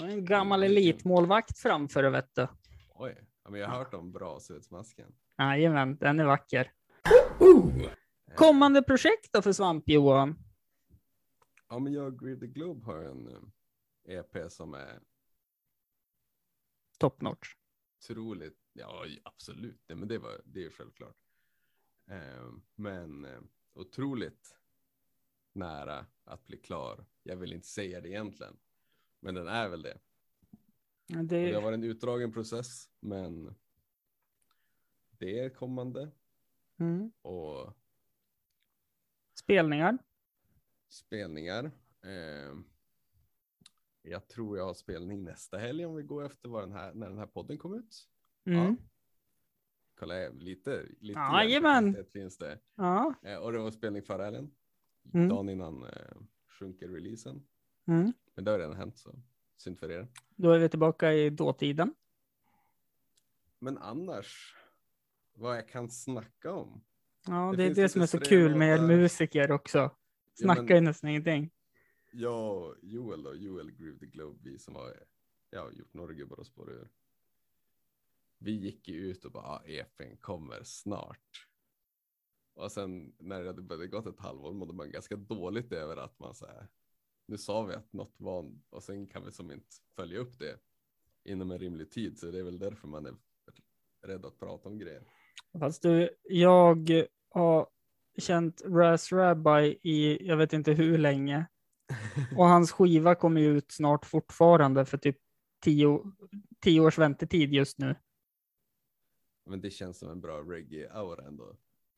En gammal elitmålvakt framför, vet du. Oj, ja, men jag har hört om Brasudsmasken. Jajamän, den är vacker. Kommande projekt då för Svamp-Johan? Ja, men jag och Greed the Globe har en eh, EP som är Top notch. otroligt, ja absolut, Nej, men det, var, det är ju självklart. Eh, men eh, otroligt nära att bli klar. Jag vill inte säga det egentligen, men den är väl det. Och det har Det, varit en utdragen process, men det är kommande mm. och Spelningar. spelningar. Eh, jag tror jag har spelning nästa helg om vi går efter vad den här, när den här podden kom ut. Mm. Kolla jag, lite, lite Jajamän. finns det. Ja. Eh, och det var spelning förra helgen. Mm. Dagen innan eh, sjunker releasen. Mm. Men det har redan hänt så synd för er. Då är vi tillbaka i dåtiden. Men annars, vad jag kan snacka om. Ja, Det det, är det som är så kul med låtar. musiker också. Snackar men- ju nästan ingenting. Och Joel då, Joel Groove the Globe, vi som har ja, gjort några gubbar och spår ur. Vi gick ju ut och bara, ah, EPn kommer snart. Och sen när det hade börjat gått ett halvår mådde man ganska dåligt över att man så här, nu sa vi att något var, och sen kan vi som inte följa upp det inom en rimlig tid. Så det är väl därför man är rädd att prata om grejer. Fast du, jag har känt Raz Rabbi i jag vet inte hur länge. [LAUGHS] Och hans skiva kommer ju ut snart fortfarande för typ tio, tio års väntetid just nu. Men det känns som en bra reggae-aura ändå.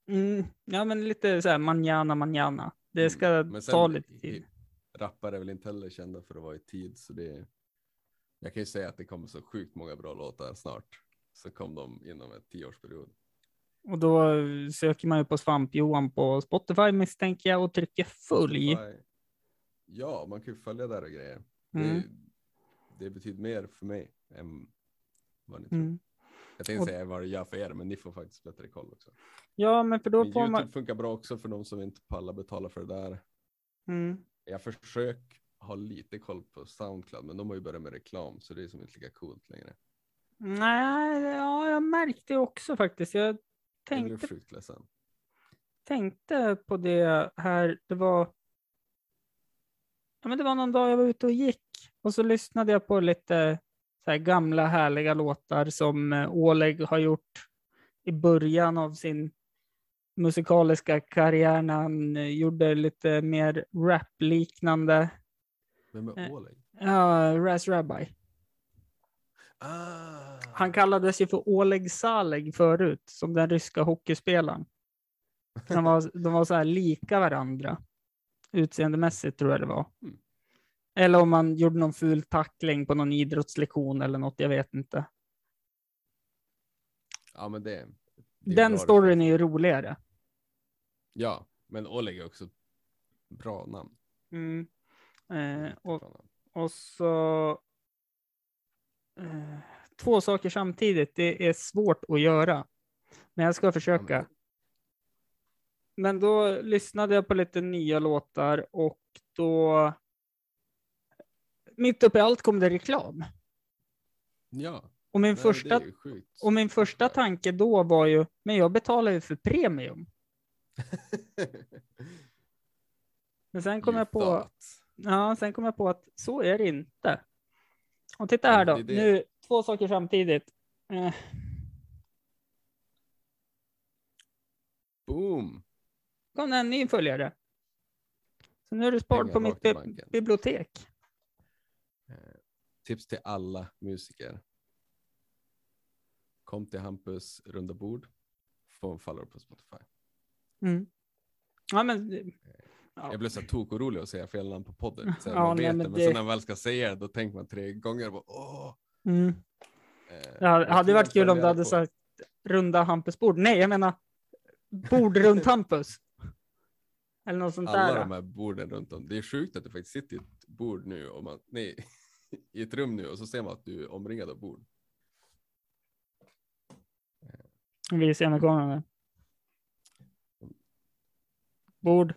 Mm, ja, men lite så här manjana manjana. Det Mm. ska Men sen- ta lite tid. rappare är väl inte heller kända för att vara i tid. Så det jag kan ju säga att det kommer så sjukt många bra låtar snart. Så kom de inom en tioårsperiod. Och då söker man ju på Svamp-Johan på Spotify misstänker jag och trycker följ. Ja, man kan ju följa där och grejer. Mm. Det, det betyder mer för mig än vad ni tror. Mm. Jag tänkte Och- säga vad det gör för er, men ni får faktiskt bättre koll också. Ja, men för då Men får YouTube man... funkar bra också för de som inte pallar betala för det där. Mm. Jag försöker ha lite koll på Soundcloud, men de har ju börjat med reklam, så det är som inte lika coolt längre. Nej, ja, jag märkte också faktiskt. Jag Jag blev tänkte, sjukt ledsen. tänkte på det här. Det var. Ja, men det var någon dag jag var ute och gick och så lyssnade jag på lite så här gamla härliga låtar som eh, Oleg har gjort i början av sin musikaliska karriär när han eh, gjorde lite mer rap-liknande. Vem är Eh. Oleg? Ja, Raz Rabbi. Ah, Han kallades ju för Oleg Saleg förut, som den ryska hockeyspelaren. De var, de var så här lika varandra. Utseendemässigt tror jag det var. Mm. Eller om man gjorde någon ful tackling på någon idrottslektion eller något, jag vet inte. Ja, men det, det Den storyn är ju roligare. Ja, men Oleg är också ett bra namn. Mm. Eh, och, och så... Eh, två saker samtidigt, det är svårt att göra. Men jag ska försöka. Men då lyssnade jag på lite nya låtar och då mitt uppe i allt kom det reklam. Ja, Och min, nej, första, och min första tanke då var ju, men jag betalar ju för premium. [LAUGHS] Men sen kom You jag på, thought. ja, sen kom jag på att så är det inte. Och titta här då, nu två saker samtidigt. Eh, Boom! kom en ny följare. Så nu är du Pengar på mitt bi- bibliotek. Eh, Tips till alla musiker. Kom till Hampus runda bord. Få en follower på Spotify. Mm. Ja, men, ja. Jag blev så tokorolig att säga fel namn på podden. Så Ja, man nej, vet men det, men sen när man väl ska säga det, då tänker man tre gånger. Bara, Åh! Mm. Eh, Det hade, varit kul om du hade på- sagt runda Hampus bord. Nej, jag menar bord runt Hampus. [LAUGHS] Eller något sånt Alla där. de här borden runt om. Det är sjukt att du faktiskt sitter i ett bord nu. Och man, nej, [LAUGHS] i ett rum nu och så ser man att du är omringad av bord. Vi ser med kameran. Bord.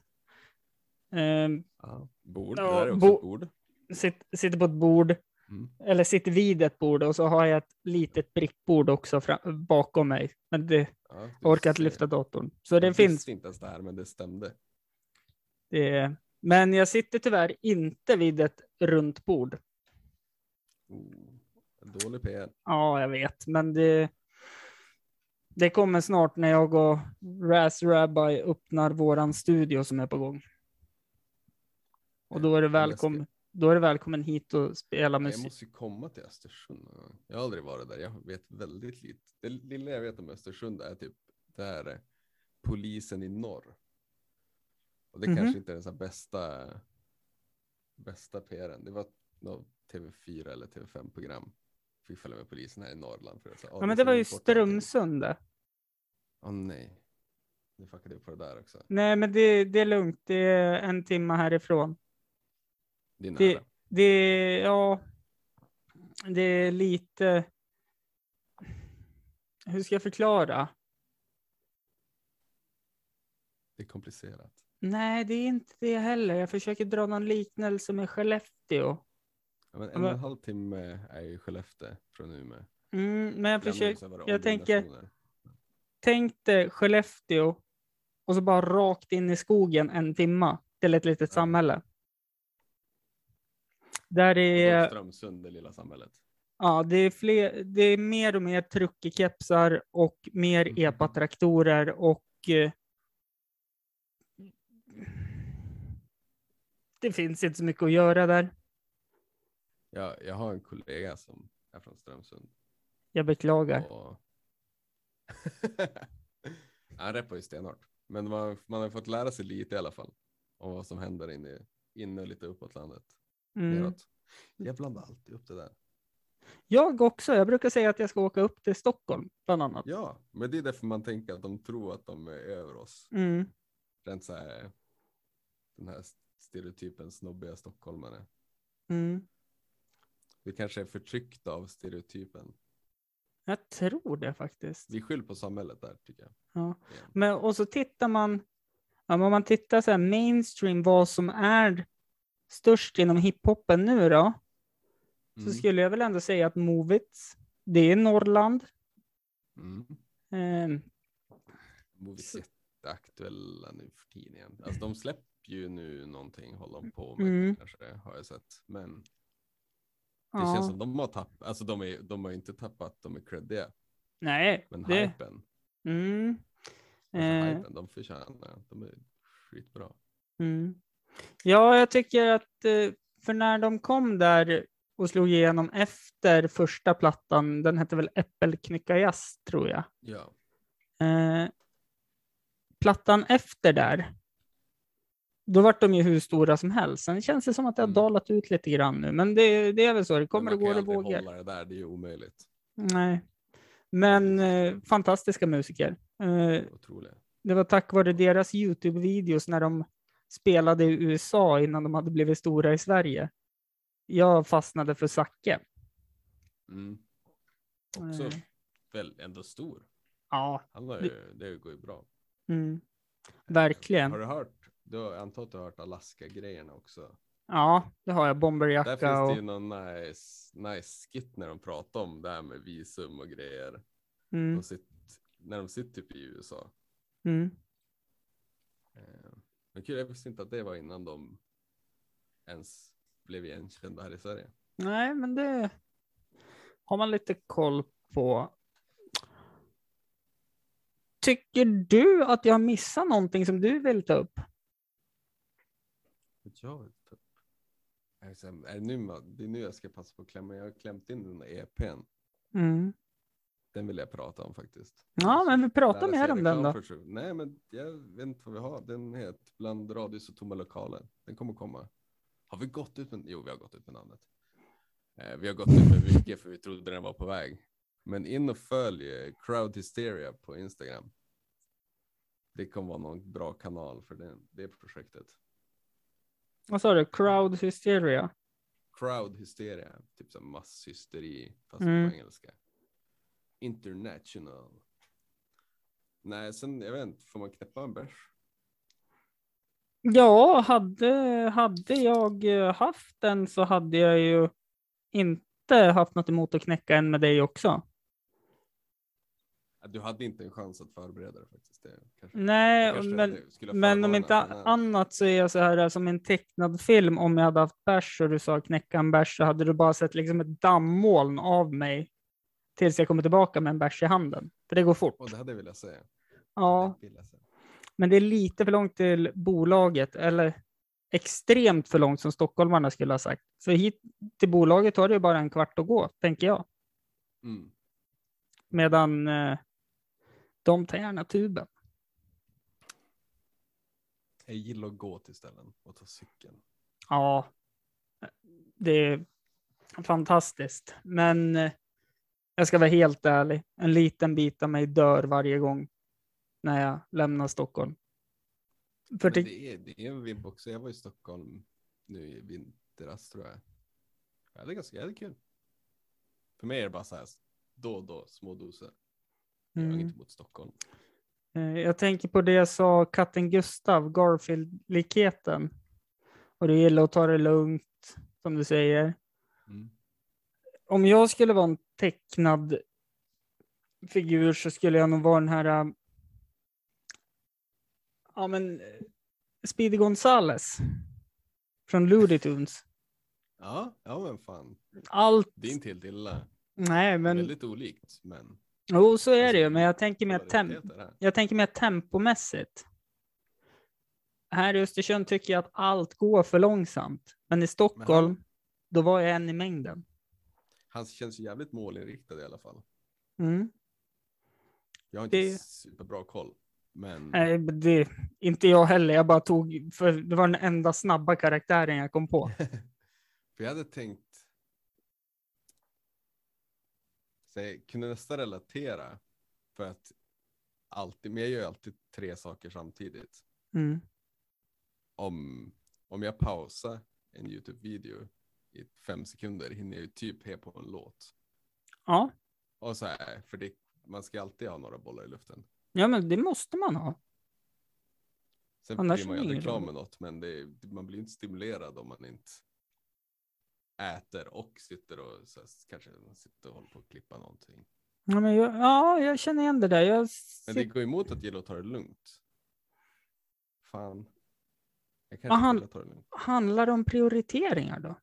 Ehm, Ja, bord, Ja, det där är också bo- ett bord. sitt, sitter på ett bord, Mm. eller sitter vid ett bord och så har jag ett litet brickbord också fram, bakom mig. Men det Ja, jag orkar inte lyfta datorn. Så det Jag finns. inte ens det här, men det stämde. Det, men jag sitter tyvärr inte vid ett runt bord. Oh, dålig PR. Ja, jag vet, men det. Det kommer snart när jag och Raz Rabbi öppnar våran studio som är på gång. Och då är Vad välkommen. Då är det välkommen hit och spela Ja, Jag musik. måste ju komma till Östersund. Jag har aldrig varit där. Jag vet väldigt lite. Det lilla jag vet om Östersund är typ där är polisen i norr. Och det Mhm. kanske inte är den bästa, bästa PRn. Det var något TV4 eller TV5 program. Fick följa med polisen här i Norrland. För att, Ja, "Ah, men det var ju långt bort allting." Strömsund. Åh nej. Nu fuckade jag på det där också. Nej, men det, det är lugnt. Det är en timme härifrån. Det nära. Det, ja. Det är lite. Hur ska jag förklara? Det är komplicerat. Nej, det är inte det heller. Jag försöker dra någon liknelse med Skellefteå. Ja, men en och en halv timme är ju Skellefteå från Umeå. Mm, men jag försöker. jag tänker-. Tänk dig Skellefteå och så bara rakt in i skogen en timma till ett litet Ja. samhälle. Där då är, Strömsund, det lilla samhället. ja, det är, fler, det är mer och mer truckekepsar och mer Mhm. epatraktorer och eh, det finns inte så mycket att göra där. Jag, jag har en kollega som är från Strömsund. Jag beklagar. Och... [LAUGHS] Han rappar ju stenhårt. Men man, man har fått lära sig lite i alla fall. Om vad som händer inne, inne och lite uppåt landet. Mm. Jag blandar alltid upp det där. Jag också. Jag brukar säga att jag ska åka upp till Stockholm, bland annat. Ja, men det är därför man tänker att de tror att de är över oss. Mm. Rent så här, den här stereotypen snobbiga stockholmare. Mm. Vi kanske är förtryckta av stereotypen. Jag tror det faktiskt. Vi skyller på samhället där tycker jag. Ja. Men, och så tittar man, ja, om man tittar så här mainstream, vad som är störst inom hiphopen nu då, så Mm. skulle jag väl ändå säga att Movits, det är Norrland. Mm. Eh, Movies är jätteaktuella nu för tiden. Alltså de släpper ju nu någonting, håller de på med Mm. kanske, har jag sett. Men det ja. känns som de har tappat, alltså de, är, de har inte tappat, de är creddiga. Nej, Men det... hypen, Mm. alltså Eh, hypen, de förtjänar, de är skitbra. Mm. Ja, jag tycker att eh, för när de kom där och slog igenom efter första plattan, den hette väl Äppelknycka jazz tror jag. Ja, Eh, plattan efter där, då vart de ju hur stora som helst. Sen känns det som att det har Mm. dalat ut lite grann nu, men det, det är väl så, det kommer och man går aldrig vågor. hålla det där, det är ju omöjligt. Nej. Men eh, fantastiska musiker. Eh, det var tack vare deras YouTube-videos när de spelade i USA innan de hade blivit stora i Sverige. Jag fastnade för Zacke. Mm. Också Eh, väl ändå stor. ja, Han har ju, det går ju bra. mm, verkligen. Har du hört, du har, jag antar att du har hört Alaska-grejerna också. Ja, det har jag. Där Bomberjacka finns det och... ju någon nice, nice skit när de pratar om det här med visum och grejer. Mm, De sitt, när de sitter typ i USA. mm. Eh, Men kul, jag visste inte att det var innan de ens blev igenkända här i Sverige. Nej, men det har man lite koll på. Tycker du att jag har missat någonting som du vill ta upp? Jag vet typ. Är det, så här- är det, nu, det är nu jag ska passa på att klämma. Jag har klämt in den där EPn. Mm. Den vill jag prata om faktiskt. Ja, men vi pratar mer om den då. Nej, men jag vet inte vad vi har. Den heter Bland radhus och tomma lokaler. Den kommer komma. Har vi gått ut med? Jo, vi har gått ut med namnet. Eh, vi har gått ut med mycket för vi trodde den var på väg. Men in och följ eh, Crowd Hysteria på Instagram. Det kommer vara någon bra kanal för det, det projektet. Vad sa du? Crowd hysteria? Crowd Hysteria, typ som masshysteri fast Mm. på engelska. International. Nej, sen jag vet inte, får man knäppa en bärs? Ja, hade, hade jag eh, haft den så hade jag ju inte haft något emot att knäcka en med dig också. Du hade inte en chans att förbereda dig faktiskt. Det, kanske. Nej, kanske men, men om inte innan. annat så är jag så här som en tecknad film. Om jag hade haft bärs och du sa knäcka en bärs så hade du bara sett liksom ett dammoln av mig tills jag kommer tillbaka med en bärs i handen. För det går fort. Och det hade jag velat säga. Ja, men det är lite för långt till bolaget, eller extremt för långt som stockholmarna skulle ha sagt. Så hit till bolaget tar det ju bara en kvart att gå, tänker jag. Mm. Medan eh, de tar gärna tuben. Jag gillar att gå till ställen och ta cykeln. Ja, det är fantastiskt. Men eh, jag ska vara helt ärlig, en liten bit av mig dör varje gång när jag lämnar Stockholm. För det, är, det är en vibb också. Jag var i Stockholm nu i vintras tror jag. Ja, det är ganska det är kul. För mig är det bara så här då och då små doser. Jag har mm. inget emot Stockholm. Eh, Jag tänker på det jag sa, katten Gustav, Garfield-likheten. Och det gäller att ta det lugnt, som du säger. Mm. Om jag skulle vara en tecknad figur så skulle jag nog vara den här... äh, Ja, men... Speedy Gonzales. Från Looney Tunes. Ja, ja men fan. Allt... Det är inte helt illa. Nej, Men... men... Väldigt olikt, men. Jo, så är Alltså, det ju, men jag tänker mer, tem... jag tänker mer tempomässigt. Här i Östersund tycker jag att allt går för långsamt. Men i Stockholm, då var jag en i mängden. Han känns ju jävligt målinriktad i alla fall. Mm. Jag har inte Det- superbra koll. Men Nej, det, inte jag heller. Jag bara tog, för det var den enda snabba karaktären jag kom på. [LAUGHS] för jag hade tänkt. Så jag kunde nästan relatera. För att alltid, men jag gör alltid tre saker samtidigt. Mm. Om, om jag pausar en YouTube-video i fem sekunder hinner jag ju typ he på en låt. Ja. Och så här, för det, man ska alltid ha några bollar i luften. ja, men det måste man ha. Sen Annars blir man ju aldrig klar med något, men det, man blir inte stimulerad om man inte äter och sitter och så här, kanske sitter och håller på att klippa någonting. Ja, men jag, ja, jag känner igen det där. Jag Men det går emot att gilla att ta det lugnt. Fan. Jag han- handlar det om prioriteringar då?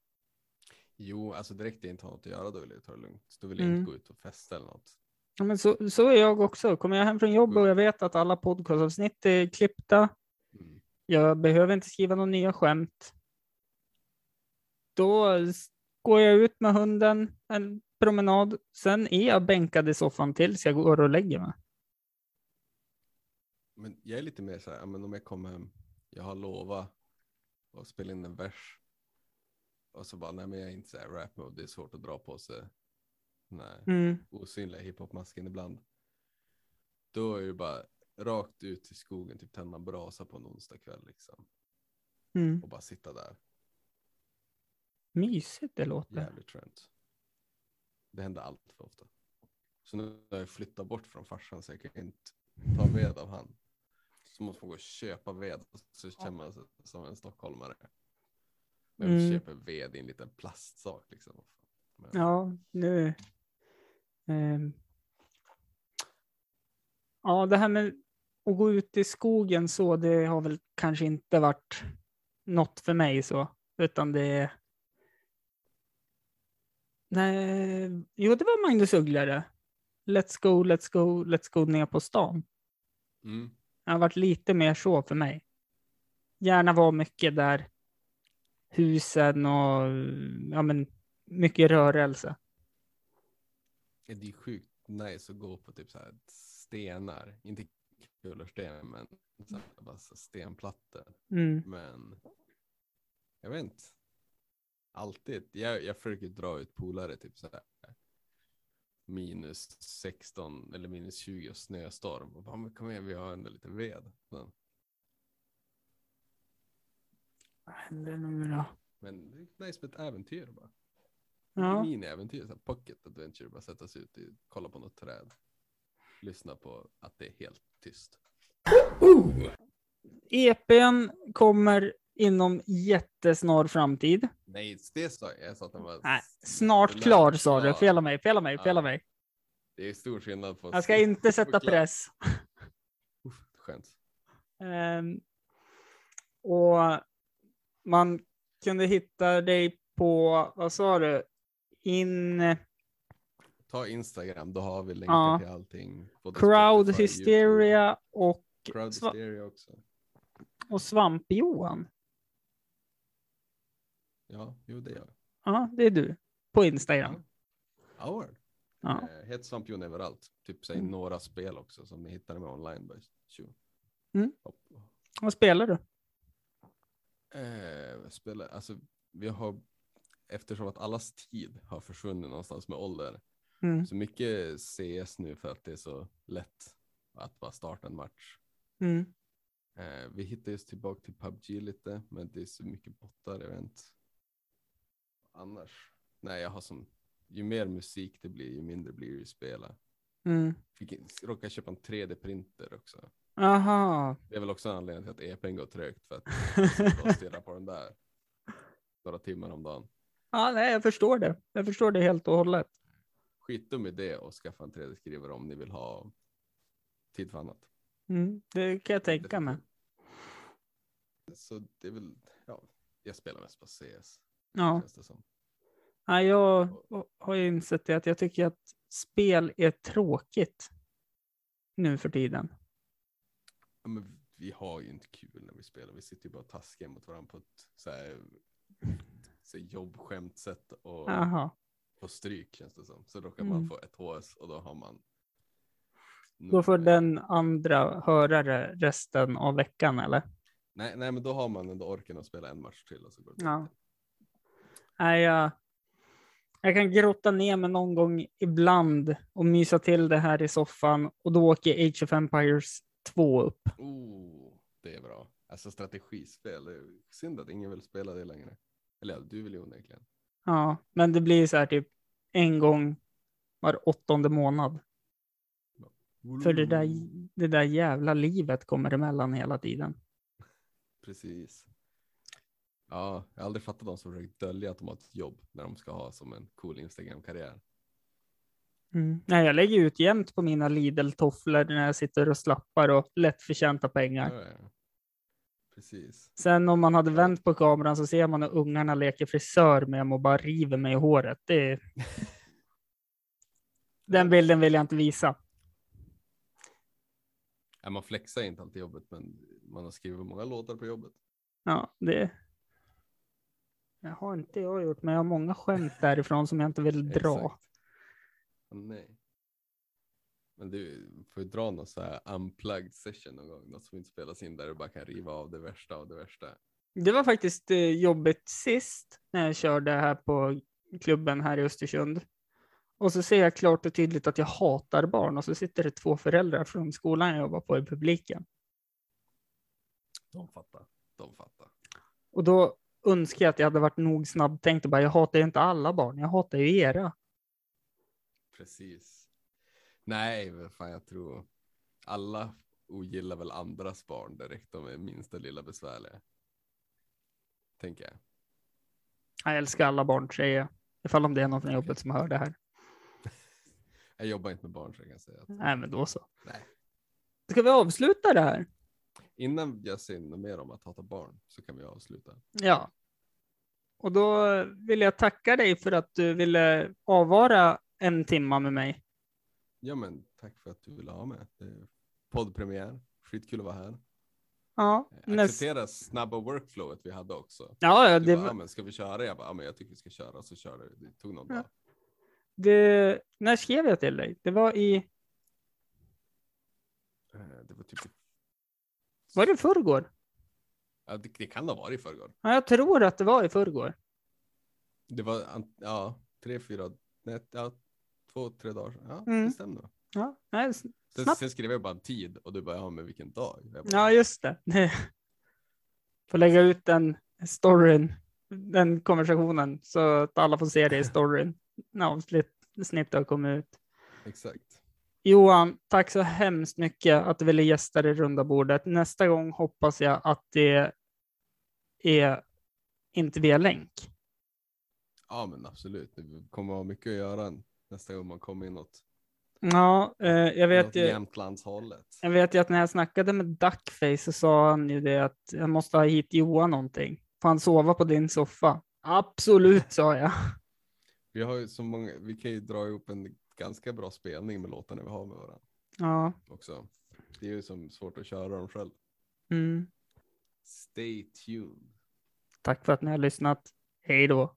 Jo, alltså direkt jag inte har något att göra då vill jag ta det lugnt. Då vill jag Mm. inte gå ut och festa eller något. Ja, men så, så är jag också. Kommer jag hem från jobb och jag vet att alla podcastavsnitt är klippta. Mm. Jag behöver inte skriva några nya skämt. Då går jag ut med hunden en promenad. Sen är jag bänkad i soffan tills jag går och lägger mig. Men jag är lite mer så här, men om jag kommer hem, jag har lovat att spela in en vers. Och så bara, nej men jag är inte så här rap mode, det är svårt att dra på sig här Mm. osynliga hiphop-masken ibland. Då är det bara rakt ut i skogen, typ tända en brasa på en onsdag kväll liksom. Mm. Och bara sitta där, Mysigt det låter. jävligt skönt. Det händer allt för ofta. Så nu har jag flyttat bort från farsan så jag kan inte ta ved av han. Så måste man gå och köpa ved. Så känner man sig som en stockholmare. Men Mm. köper ved i en liten plastsak liksom. Men, Ja, nu. ehm. ja, det här med att gå ut i skogen så, det har väl kanske inte varit något för mig så, utan det. Nej, jo, det var Magnus Uggla Let's go, let's go, let's go ner på stan. Mm. Det har varit lite mer så för mig. Gärna vara mycket där husen och ja, men mycket rörelse. Det är sjukt nice att gå på typ så här stenar. Inte kullersten men så här, bara så stenplattor. Mm. Men jag vet inte. Alltid. Jag, jag försöker dra ut polare typ så här. Minus 16 eller minus 20 och snöstorm. Och bara, men kom igen vi har ändå lite ved. Så. Vad händer nu då? Men det är nice med ett äventyr bara. Ja. Mini-äventyr, pocket adventure. Bara sätta sig ut och kolla på något träd. Lyssna på att det är helt tyst. EPn kommer inom jättesnar framtid. Nej, det sa jag. Jag sa att den var... Nej, snart Den klar sa du. Fela mig, fela mig, Ja. fela mig. Det är stor skillnad på... Jag ska inte sätta press. Skönt. Ehm, och man kunde hitta dig på, vad sa du? In Ta Instagram, då har vi länkar Ja. till allting. Crowd Hysteria och. Crowd Hysteria också. och Svamp-Johan. Ja, jo det gör jag. Ja, det är du. På Instagram. Ja, word. Ja. Eh, Het Svampjon överallt. Typ säg Mm. några spel också som ni hittar med online. Mm. Vad spelar du? Eh, spelar, alltså vi har, eftersom att allas tid har försvunnit någonstans med ålder. Mm. Så mycket CS nu för att det är så lätt att bara starta en match. Mm. Eh, vi hittar just tillbaka till PubG lite, men det är så mycket bottar, jag vet inte. Annars, nej jag har som, ju mer musik det blir, ju mindre blir det ju spela. Mm. Fick råkade köpa en 3D-printer också. Aha. Det är väl också en anledning till att EPn går trögt för att [LAUGHS] jag och stirrar på den där några timmar om dagen. Ja, nej, jag förstår det. Jag förstår det helt och hållet. Skitdum idé att skaffa en 3D-skrivare om ni vill ha tid för annat. Mm. Det kan jag tänka mig. Så det är väl, ja, jag spelar mest på CS. Ja. Ja, jag har ju insett det att jag tycker att spel är tråkigt nu för tiden. Ja, men vi har ju inte kul när vi spelar. Vi sitter ju bara taskar mot varandra på ett så här, så jobbskämt sätt och Jaha. få stryk känns det som. Så råkar Mm. man få ett HS och då har man. Då får den andra höra resten av veckan, eller? Nej, nej, men då har man ändå orken att spela en match till och så går det Ja. Nej, jag, jag kan grotta ner mig någon gång ibland och mysa till det här i soffan och då åker Age of Empires 2 upp. Oh, det är bra. Alltså strategispel. Synd att ingen vill spela det längre. Eller ja, du vill ju onekligen. Ja, men det blir så här typ en gång var åttonde månad. För det där, det där jävla livet kommer emellan hela tiden. Precis. Ja, jag har aldrig fattat de som försöker dölja att de har ett jobb när de ska ha som en cool Instagram-karriär. Mm. Nej, jag lägger ut jämt på mina Lidl-tofflor när jag sitter och slappar och lättförtjänta pengar. Ja, ja. Precis. Sen om man hade vänt på kameran så ser man hur ungarna leker frisör med mig och bara river mig i håret. Det är... [LAUGHS] Den bilden vill jag inte visa. Ja, man flexar inte alltid jobbet, men man har skrivit många låtar på jobbet. Ja, det... Det har inte jag gjort, men jag har många skämt därifrån som jag inte vill dra. Nej. Men du får ju dra någon så här unplugged session någon gång, något som inte spelas in där du bara kan riva av det värsta av det värsta. Det var faktiskt eh, jobbigt sist när jag körde här på klubben här i Östersund. Och så ser jag klart och tydligt att jag hatar barn och så sitter det två föräldrar från skolan jag jobbar på i publiken. De fattar, de fattar. Och då önskar jag att jag hade varit nog snabbtänkt och bara, jag hatar ju inte alla barn, jag hatar ju era. Precis. Nej, men fan jag tror alla ogillar väl andras barn direkt de är minsta lilla besvärliga. Tänker jag. Jag älskar alla barn, säger jag. Ifall om det är någon från jobbet som hör det här. [LAUGHS] Jag jobbar inte med barn så jag kan säga att Nej, men då så. nej. Ska vi avsluta det här? Innan jag säger något mer om att hata barn så kan vi avsluta. Ja. Och då vill jag tacka dig för att du ville avvara en timma med mig. Ja, men tack för att du ville ha med. Poddpremiär. Skitkul att vara här. Ja, näst... Acceptera snabba workflowet vi hade också. ja, ja det, bara, var- men ska vi köra? Jag bara, ja, men jag tycker vi ska köra. Så körde vi. Det tog någon Ja. dag. det, när skrev jag till dig? Det var i, Eh, Det var typ, var det i förrgår? ja, det, det kan ha varit i förrgår. Ja, jag tror att det var i förrgår. Det var, ja, tre, fyra, nej, ja, två, tre dagar. sedan. Ja, Mm. det stämmer. Ja, nej, Sen, sen skrev jag bara en tid och du bara, ja men vilken dag? Bara, Ja, just det. [LAUGHS] Får lägga ut den storyn, den konversationen, så att alla får se det i [LAUGHS] storyn när avsnittet har kommit ut. Exakt. Johan, tack så hemskt mycket att du ville gästa det runda bordet. Nästa gång hoppas jag att det är inte via länk. Ja men absolut. Det kommer att ha mycket att göra nästa gång man kommer inåt. Ja, eh, jag vet ju. Jämtlandshållet. Jag vet ju att när jag snackade med Duckface så sa han ju det att jag måste ha hit Johan någonting. Får han sova på din soffa? Absolut, sa jag. [LAUGHS] Vi har ju så många, vi kan ju dra ihop en ganska bra spelning med låtarna vi har med varandra Ja. också. Det är ju som svårt att köra dem själv. Mm. Stay tuned. Tack för att ni har lyssnat. Hej då.